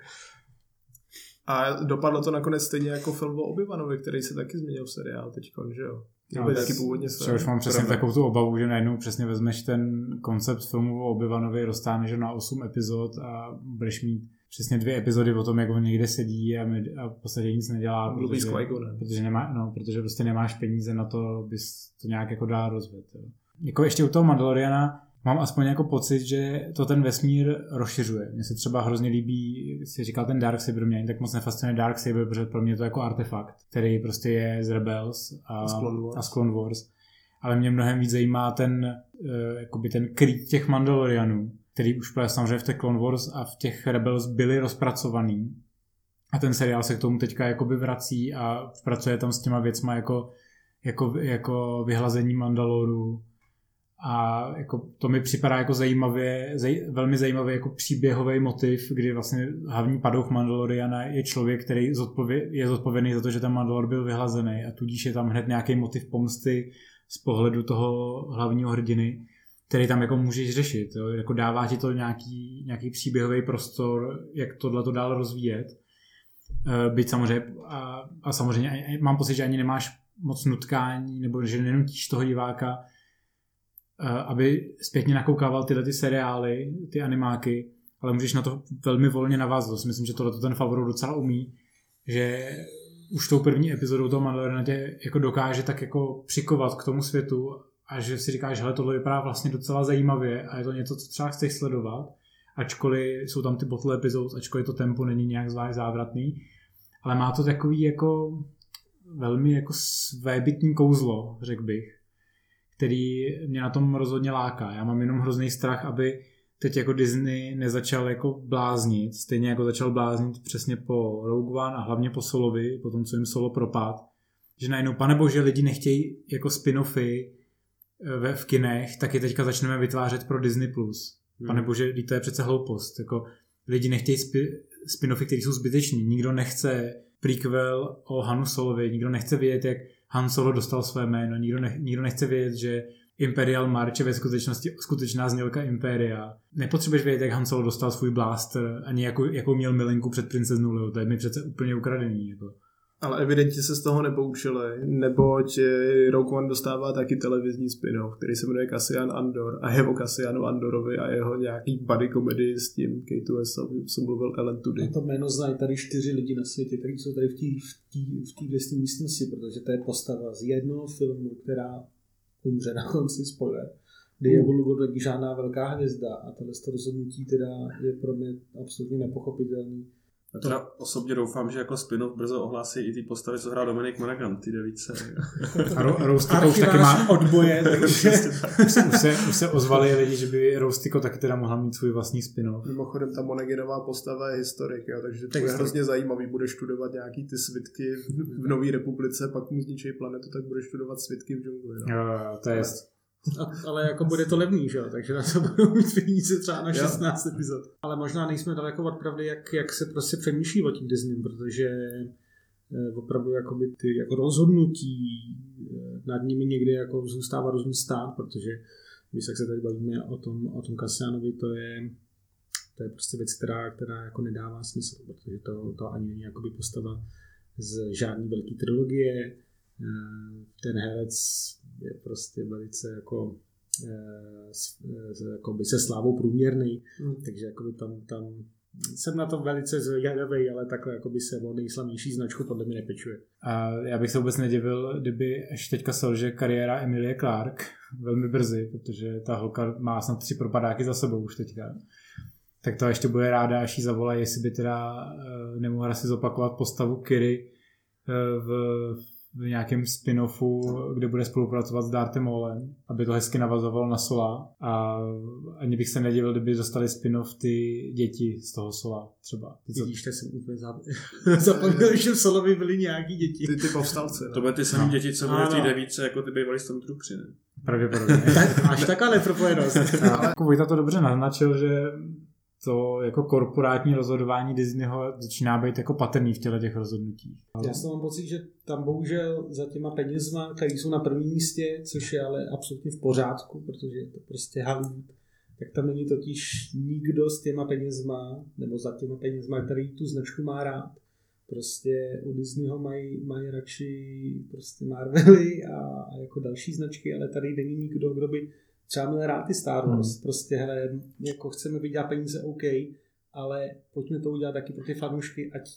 A dopadlo to nakonec stejně jako film o Obi-Wanovi, který se taky změnil v seriál teď, že jo? No, taky původně se. už mám přesně takovou tu obavu, že najednou přesně vezmeš ten koncept filmu o Obi-Wanovi, roztáhneš na 8 epizod a budeš mít přesně dvě epizody o tom, jak on někde sedí a, med, a v podstatě nic nedělá. Protože, protože, nemá, no, protože prostě nemáš peníze na to, bys to nějak jako dál rozvět. Jo. Jako ještě u toho Mandaloriana mám aspoň jako pocit, že to ten vesmír rozšiřuje. Mně se třeba hrozně líbí, si říkal ten Dark Saber, mě tak moc nefascinuje Dark Saber, protože pro mě to je jako artefakt, který prostě je z Rebels a, a z Clone Wars. Ale mě mnohem víc zajímá ten, uh, jakoby ten krýt těch Mandalorianů, který už samozřejmě v těch Clone Wars a v těch Rebels byly rozpracovaný. A ten seriál se k tomu teďka jakoby vrací a pracuje tam s těma věcma jako, jako, jako vyhlazení Mandaloru A jako to mi připadá jako zajímavě, zaj, velmi zajímavý jako příběhový motiv, kdy vlastně hlavní padouch Mandaloriana je člověk, který je zodpovědný za to, že ten Mandalor byl vyhlazený a tudíž je tam hned nějaký motiv pomsty z pohledu toho hlavního hrdiny, který tam jako můžeš řešit. Jo? Jako dává ti to nějaký, nějaký příběhový prostor, jak tohle to dál rozvíjet. Eh, byť samozřejmě, a, a samozřejmě mám pocit, že ani nemáš moc nutkání, nebo že nenutíš toho diváka, eh, aby zpětně nakoukával tyhle ty seriály, ty animáky, ale můžeš na to velmi volně navázat. Myslím, že tohle ten favorit docela umí, že už tou první epizodou toho Mandaloriana tě jako dokáže tak jako přikovat k tomu světu a že si říkáš, že tohle vypadá vlastně docela zajímavě a je to něco, co třeba chceš sledovat, ačkoliv jsou tam ty bottle epizod, ačkoliv to tempo není nějak zvlášť závratný, ale má to takový jako velmi jako svébytní kouzlo, řekl bych, který mě na tom rozhodně láká. Já mám jenom hrozný strach, aby teď jako Disney nezačal jako bláznit, stejně jako začal bláznit přesně po Rogue One a hlavně po Solovi, po tom, co jim Solo propad, že najednou, pane bože, lidi nechtějí jako spin-offy ve, v kinech, tak je teďka začneme vytvářet pro Disney+. Plus. Hmm. Pane bože, to je přece hloupost. Jako, lidi nechtějí spi- spin-offy, které jsou zbyteční. Nikdo nechce prequel o Hanu Solovi, nikdo nechce vědět, jak Han Solo dostal své jméno, nikdo, ne, nikdo nechce vědět, že Imperial March je ve skutečnosti skutečná znělka Imperia. Nepotřebuješ vědět, jak Han Solo dostal svůj blaster, ani jakou, jakou měl milinku před princeznou Leo. To je mi přece úplně ukradený. Jako. Ale evidentně se z toho nepoučili, neboť eh, Rogue One dostává taky televizní spin-off, který se jmenuje Cassian Andor a je o Cassianu Andorovi a jeho nějaký buddy comedy s tím Kate West, co mluvil Ellen Tudy. A to jméno znají tady čtyři lidi na světě, kteří jsou tady v té v v místnosti, protože to je postava z jednoho filmu, která umře na konci, spoiler, kdy je Hulu taky žádná velká hvězda. A tohle rozhodnutí teda je pro mě absolutně nepochopitelný já teda osobně doufám, že jako spin-off brzo ohlásí i ty postavy, co hrál Dominik Monaghan, ty devíce. (laughs) A ro- Roustiko už taky má odboje, (laughs) takže už, se, už, se, ozvali lidi, že by Roustiko taky teda mohla mít svůj vlastní spin-off. Mimochodem ta Monaghanová postava je historik, jo, takže to je hrozně zajímavý, budeš studovat nějaký ty svitky v Nové republice, pak mu zničí planetu, tak budeš studovat svitky v džungli. No. Jo, to je, a, ale jako bude to levný, že jo? takže na to budou mít peníze třeba na 16 jo. epizod. Ale možná nejsme daleko od pravdy, jak, jak se prostě přemýšlí o tím Disney, protože eh, opravdu jakoby ty jako rozhodnutí eh, nad nimi někdy jako zůstává různý stát, protože když se tady bavíme o tom, o tom Kasianovi, to je, to je prostě věc, která, která jako nedává smysl, protože to, to ani není jakoby postava z žádné velké trilogie. Eh, ten herec je prostě velice jako jako by se slávou průměrný, mm. takže jakoby tam, tam jsem na to velice zvědavý, ale takhle jako by se o nejslavnější značku podle mě nepečuje. A já bych se vůbec nedivil, kdyby až teďka selže kariéra Emilie Clark velmi brzy, protože ta holka má snad tři propadáky za sebou už teďka. Tak to ještě bude ráda, až jí zavolají, jestli by teda nemohla si zopakovat postavu Kiry v v nějakém spin-offu, kde bude spolupracovat s Dartem Maulem, aby to hezky navazovalo na Sola a ani bych se nedivil, kdyby dostali spin-off ty děti z toho Sola třeba. Ty, Vidíš, to jsem úplně (laughs) zapomněl, že v Solovi byly nějaký děti. Ty, ty povstalci. No. To byly ty samé no. děti, co byly v té devíce, jako ty bývalý Stormtroopři, ne? Pravděpodobně. Až taká nepropojenost. Ale jako Vojta to dobře naznačil, že to jako korporátní rozhodování Disneyho začíná být jako patrný v těle těch rozhodnutích. Já jsem mám pocit, že tam bohužel za těma penězma, které jsou na prvním místě, což je ale absolutně v pořádku, protože je to prostě Hollywood, tak tam není totiž nikdo s těma penězma, nebo za těma penězma, který tu značku má rád. Prostě u Disneyho mají, mají radši prostě Marvely a, a jako další značky, ale tady není nikdo, kdo by třeba měl rád ty Star Wars. Hmm. Prostě, hele, jako chceme vydělat peníze, OK, ale pojďme to udělat taky pro ty fanoušky, ať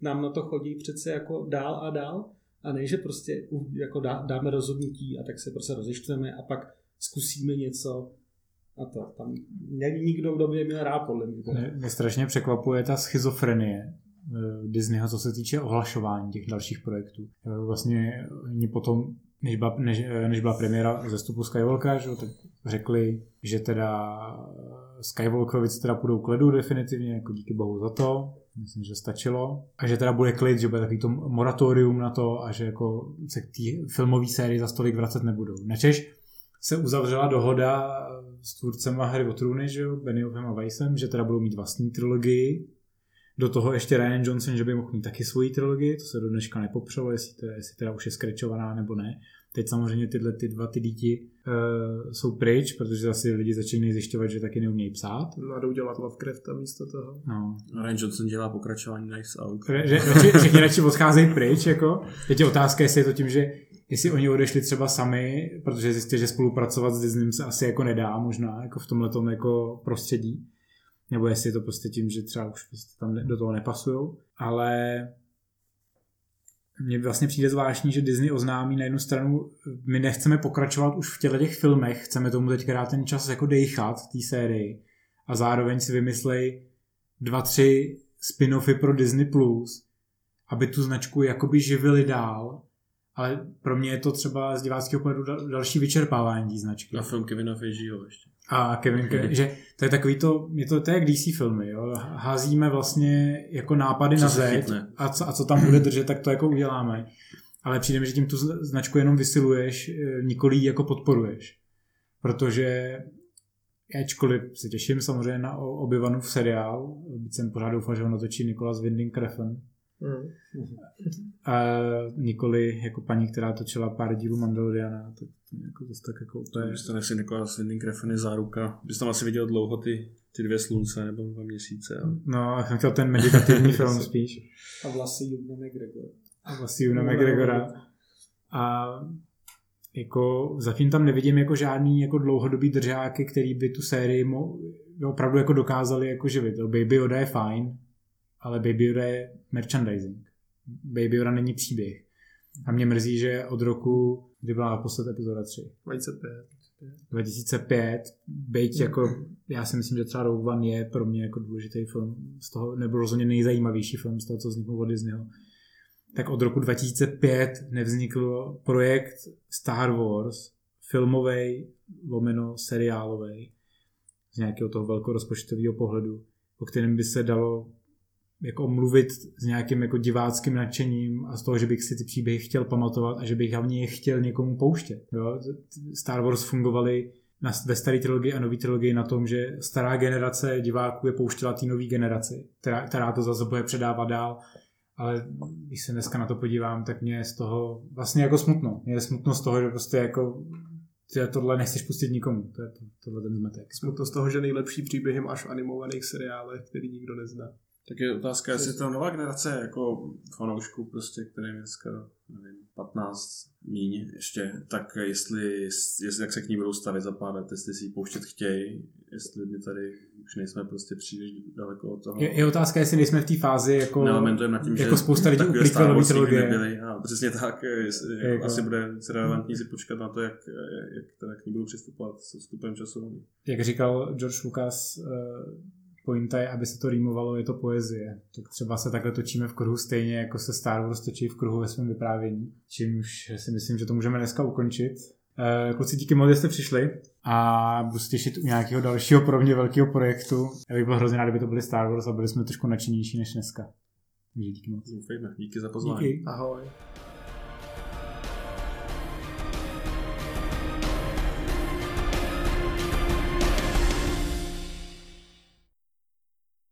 nám na to chodí přece jako dál a dál a ne, že prostě jako dá, dáme rozhodnutí a tak se prostě rozeštveme a pak zkusíme něco a to. Tam není nikdo, kdo by je měl rád, podle mě. Mě, mě strašně překvapuje ta schizofrenie eh, Disneyho, co se týče ohlašování těch dalších projektů. Eh, vlastně oni potom než byla, než, než byla premiéra zestupu Skywalkera, že, tak řekli, že teda Skywalkerovic teda půjdou k ledu definitivně, jako díky bohu za to, myslím, že stačilo. A že teda bude klid, že bude takový to moratorium na to a že jako se k té filmové sérii za stolik vracet nebudou. Načež se uzavřela dohoda s tvůrcema hry o trůny, že jo, Benioffem a Weissem, že teda budou mít vlastní trilogii. Do toho ještě Ryan Johnson, že by mohl mít taky svoji trilogii, to se do dneška nepopřelo, jestli teda, jestli teda už je skrečovaná nebo ne. Teď samozřejmě tyhle ty dva ty děti uh, jsou pryč, protože zase lidi začínají zjišťovat, že taky neumějí psát. No a jdou dělat Lovecrafta místo toho. No. Ryan Johnson dělá pokračování Nice Out. Že, že radši, všichni radši odcházejí pryč, jako. Teď je otázka, jestli je to tím, že jestli oni odešli třeba sami, protože zjistili, že spolupracovat s Disneym se asi jako nedá možná, jako v tomhle jako prostředí. Nebo jestli je to prostě tím, že třeba už prostě tam do toho nepasují. Ale mně vlastně přijde zvláštní, že Disney oznámí na jednu stranu, my nechceme pokračovat už v těchto těch filmech, chceme tomu teď dát ten čas jako dejchat té sérii a zároveň si vymyslej dva, tři spin-offy pro Disney+, Plus, aby tu značku jakoby živili dál, ale pro mě je to třeba z diváckého pohledu další vyčerpávání té značky. A film Kevina Feigieho ještě. A Kevin, Kevin, že to je takový to, je to, to je jak DC filmy, jo. Házíme vlastně jako nápady Co na zeď a co, a co tam bude (clears throat) držet, tak to jako uděláme. Ale přijde mi, že tím tu značku jenom vysiluješ, eh, nikoli jako podporuješ. Protože ačkoliv se těším samozřejmě na Obi-Wanův seriál, byť jsem pořád doufal, že ho natočí Nikolas Winding Refn. A nikoli jako paní, která točila pár dílů Mandaloriana, to, to jako zase tak jako úplně... Dostane si Nicholas Winding Refn je záruka. Bys tam asi viděl dlouho ty, ty dvě slunce nebo dva měsíce. Ale... No, já jsem chtěl ten meditativní (laughs) film spíš. A vlasy Juna McGregor. A vlastně Juna McGregora. A jako zatím tam nevidím jako žádný jako dlouhodobý držáky, který by tu sérii mo- opravdu jako dokázali jako živit. Baby Yoda je fajn, ale Baby Yoda je merchandising. Baby Yoda není příběh. A mě mrzí, že od roku, kdy byla naposled epizoda 3, 25. 2005, byť jako, já si myslím, že třeba Rogue One je pro mě jako důležitý film, z toho nebyl rozhodně nejzajímavější film z toho, co vznikl od Disneyho. Tak od roku 2005 nevznikl projekt Star Wars, filmový, lomeno seriálový, z nějakého toho velkorozpočtového pohledu, o kterém by se dalo jako mluvit s nějakým jako diváckým nadšením a z toho, že bych si ty příběhy chtěl pamatovat a že bych hlavně je chtěl někomu pouštět. Jo? Star Wars fungovaly na, ve staré trilogii a nové trilogii na tom, že stará generace diváků je pouštěla té nové generaci, která, která to zase bude předávat dál. Ale když se dneska na to podívám, tak mě je z toho vlastně jako smutno. Mě je smutno z toho, že prostě jako že tohle nechceš pustit nikomu. To je to, tohle ten zmetek. Smutno z toho, že nejlepší příběhy máš v animovaných seriálech, který nikdo nezná. Tak je otázka, jestli ta nová generace jako fanoušků, prostě, který je dneska nevím, 15 míň ještě, tak jestli, jestli jak se k ní budou stavit za pár let, jestli si ji pouštět chtějí, jestli my tady už nejsme prostě příliš daleko od toho. Je, je otázka, jestli nejsme v té fázi jako, nad tím, jako že spousta lidí Star nový trilogie. A přesně tak, jestli, jako, Jako- asi bude relevantní si počkat na to, jak, jak teda k ní budou přistupovat s vstupem času. Jak říkal George Lucas, eh, pointa je, aby se to rýmovalo, je to poezie. Tak třeba se takhle točíme v kruhu stejně, jako se Star Wars točí v kruhu ve svém vyprávění. Čímž si myslím, že to můžeme dneska ukončit. Eh, Kluci, díky moc, že jste přišli a budu se těšit u nějakého dalšího pro mě velkého projektu. Já bych byl hrozně rád, kdyby to byly Star Wars a byli jsme trošku nadšenější než dneska. Takže díky moc. Doufejme. Díky za pozvání. Díky. Ahoj.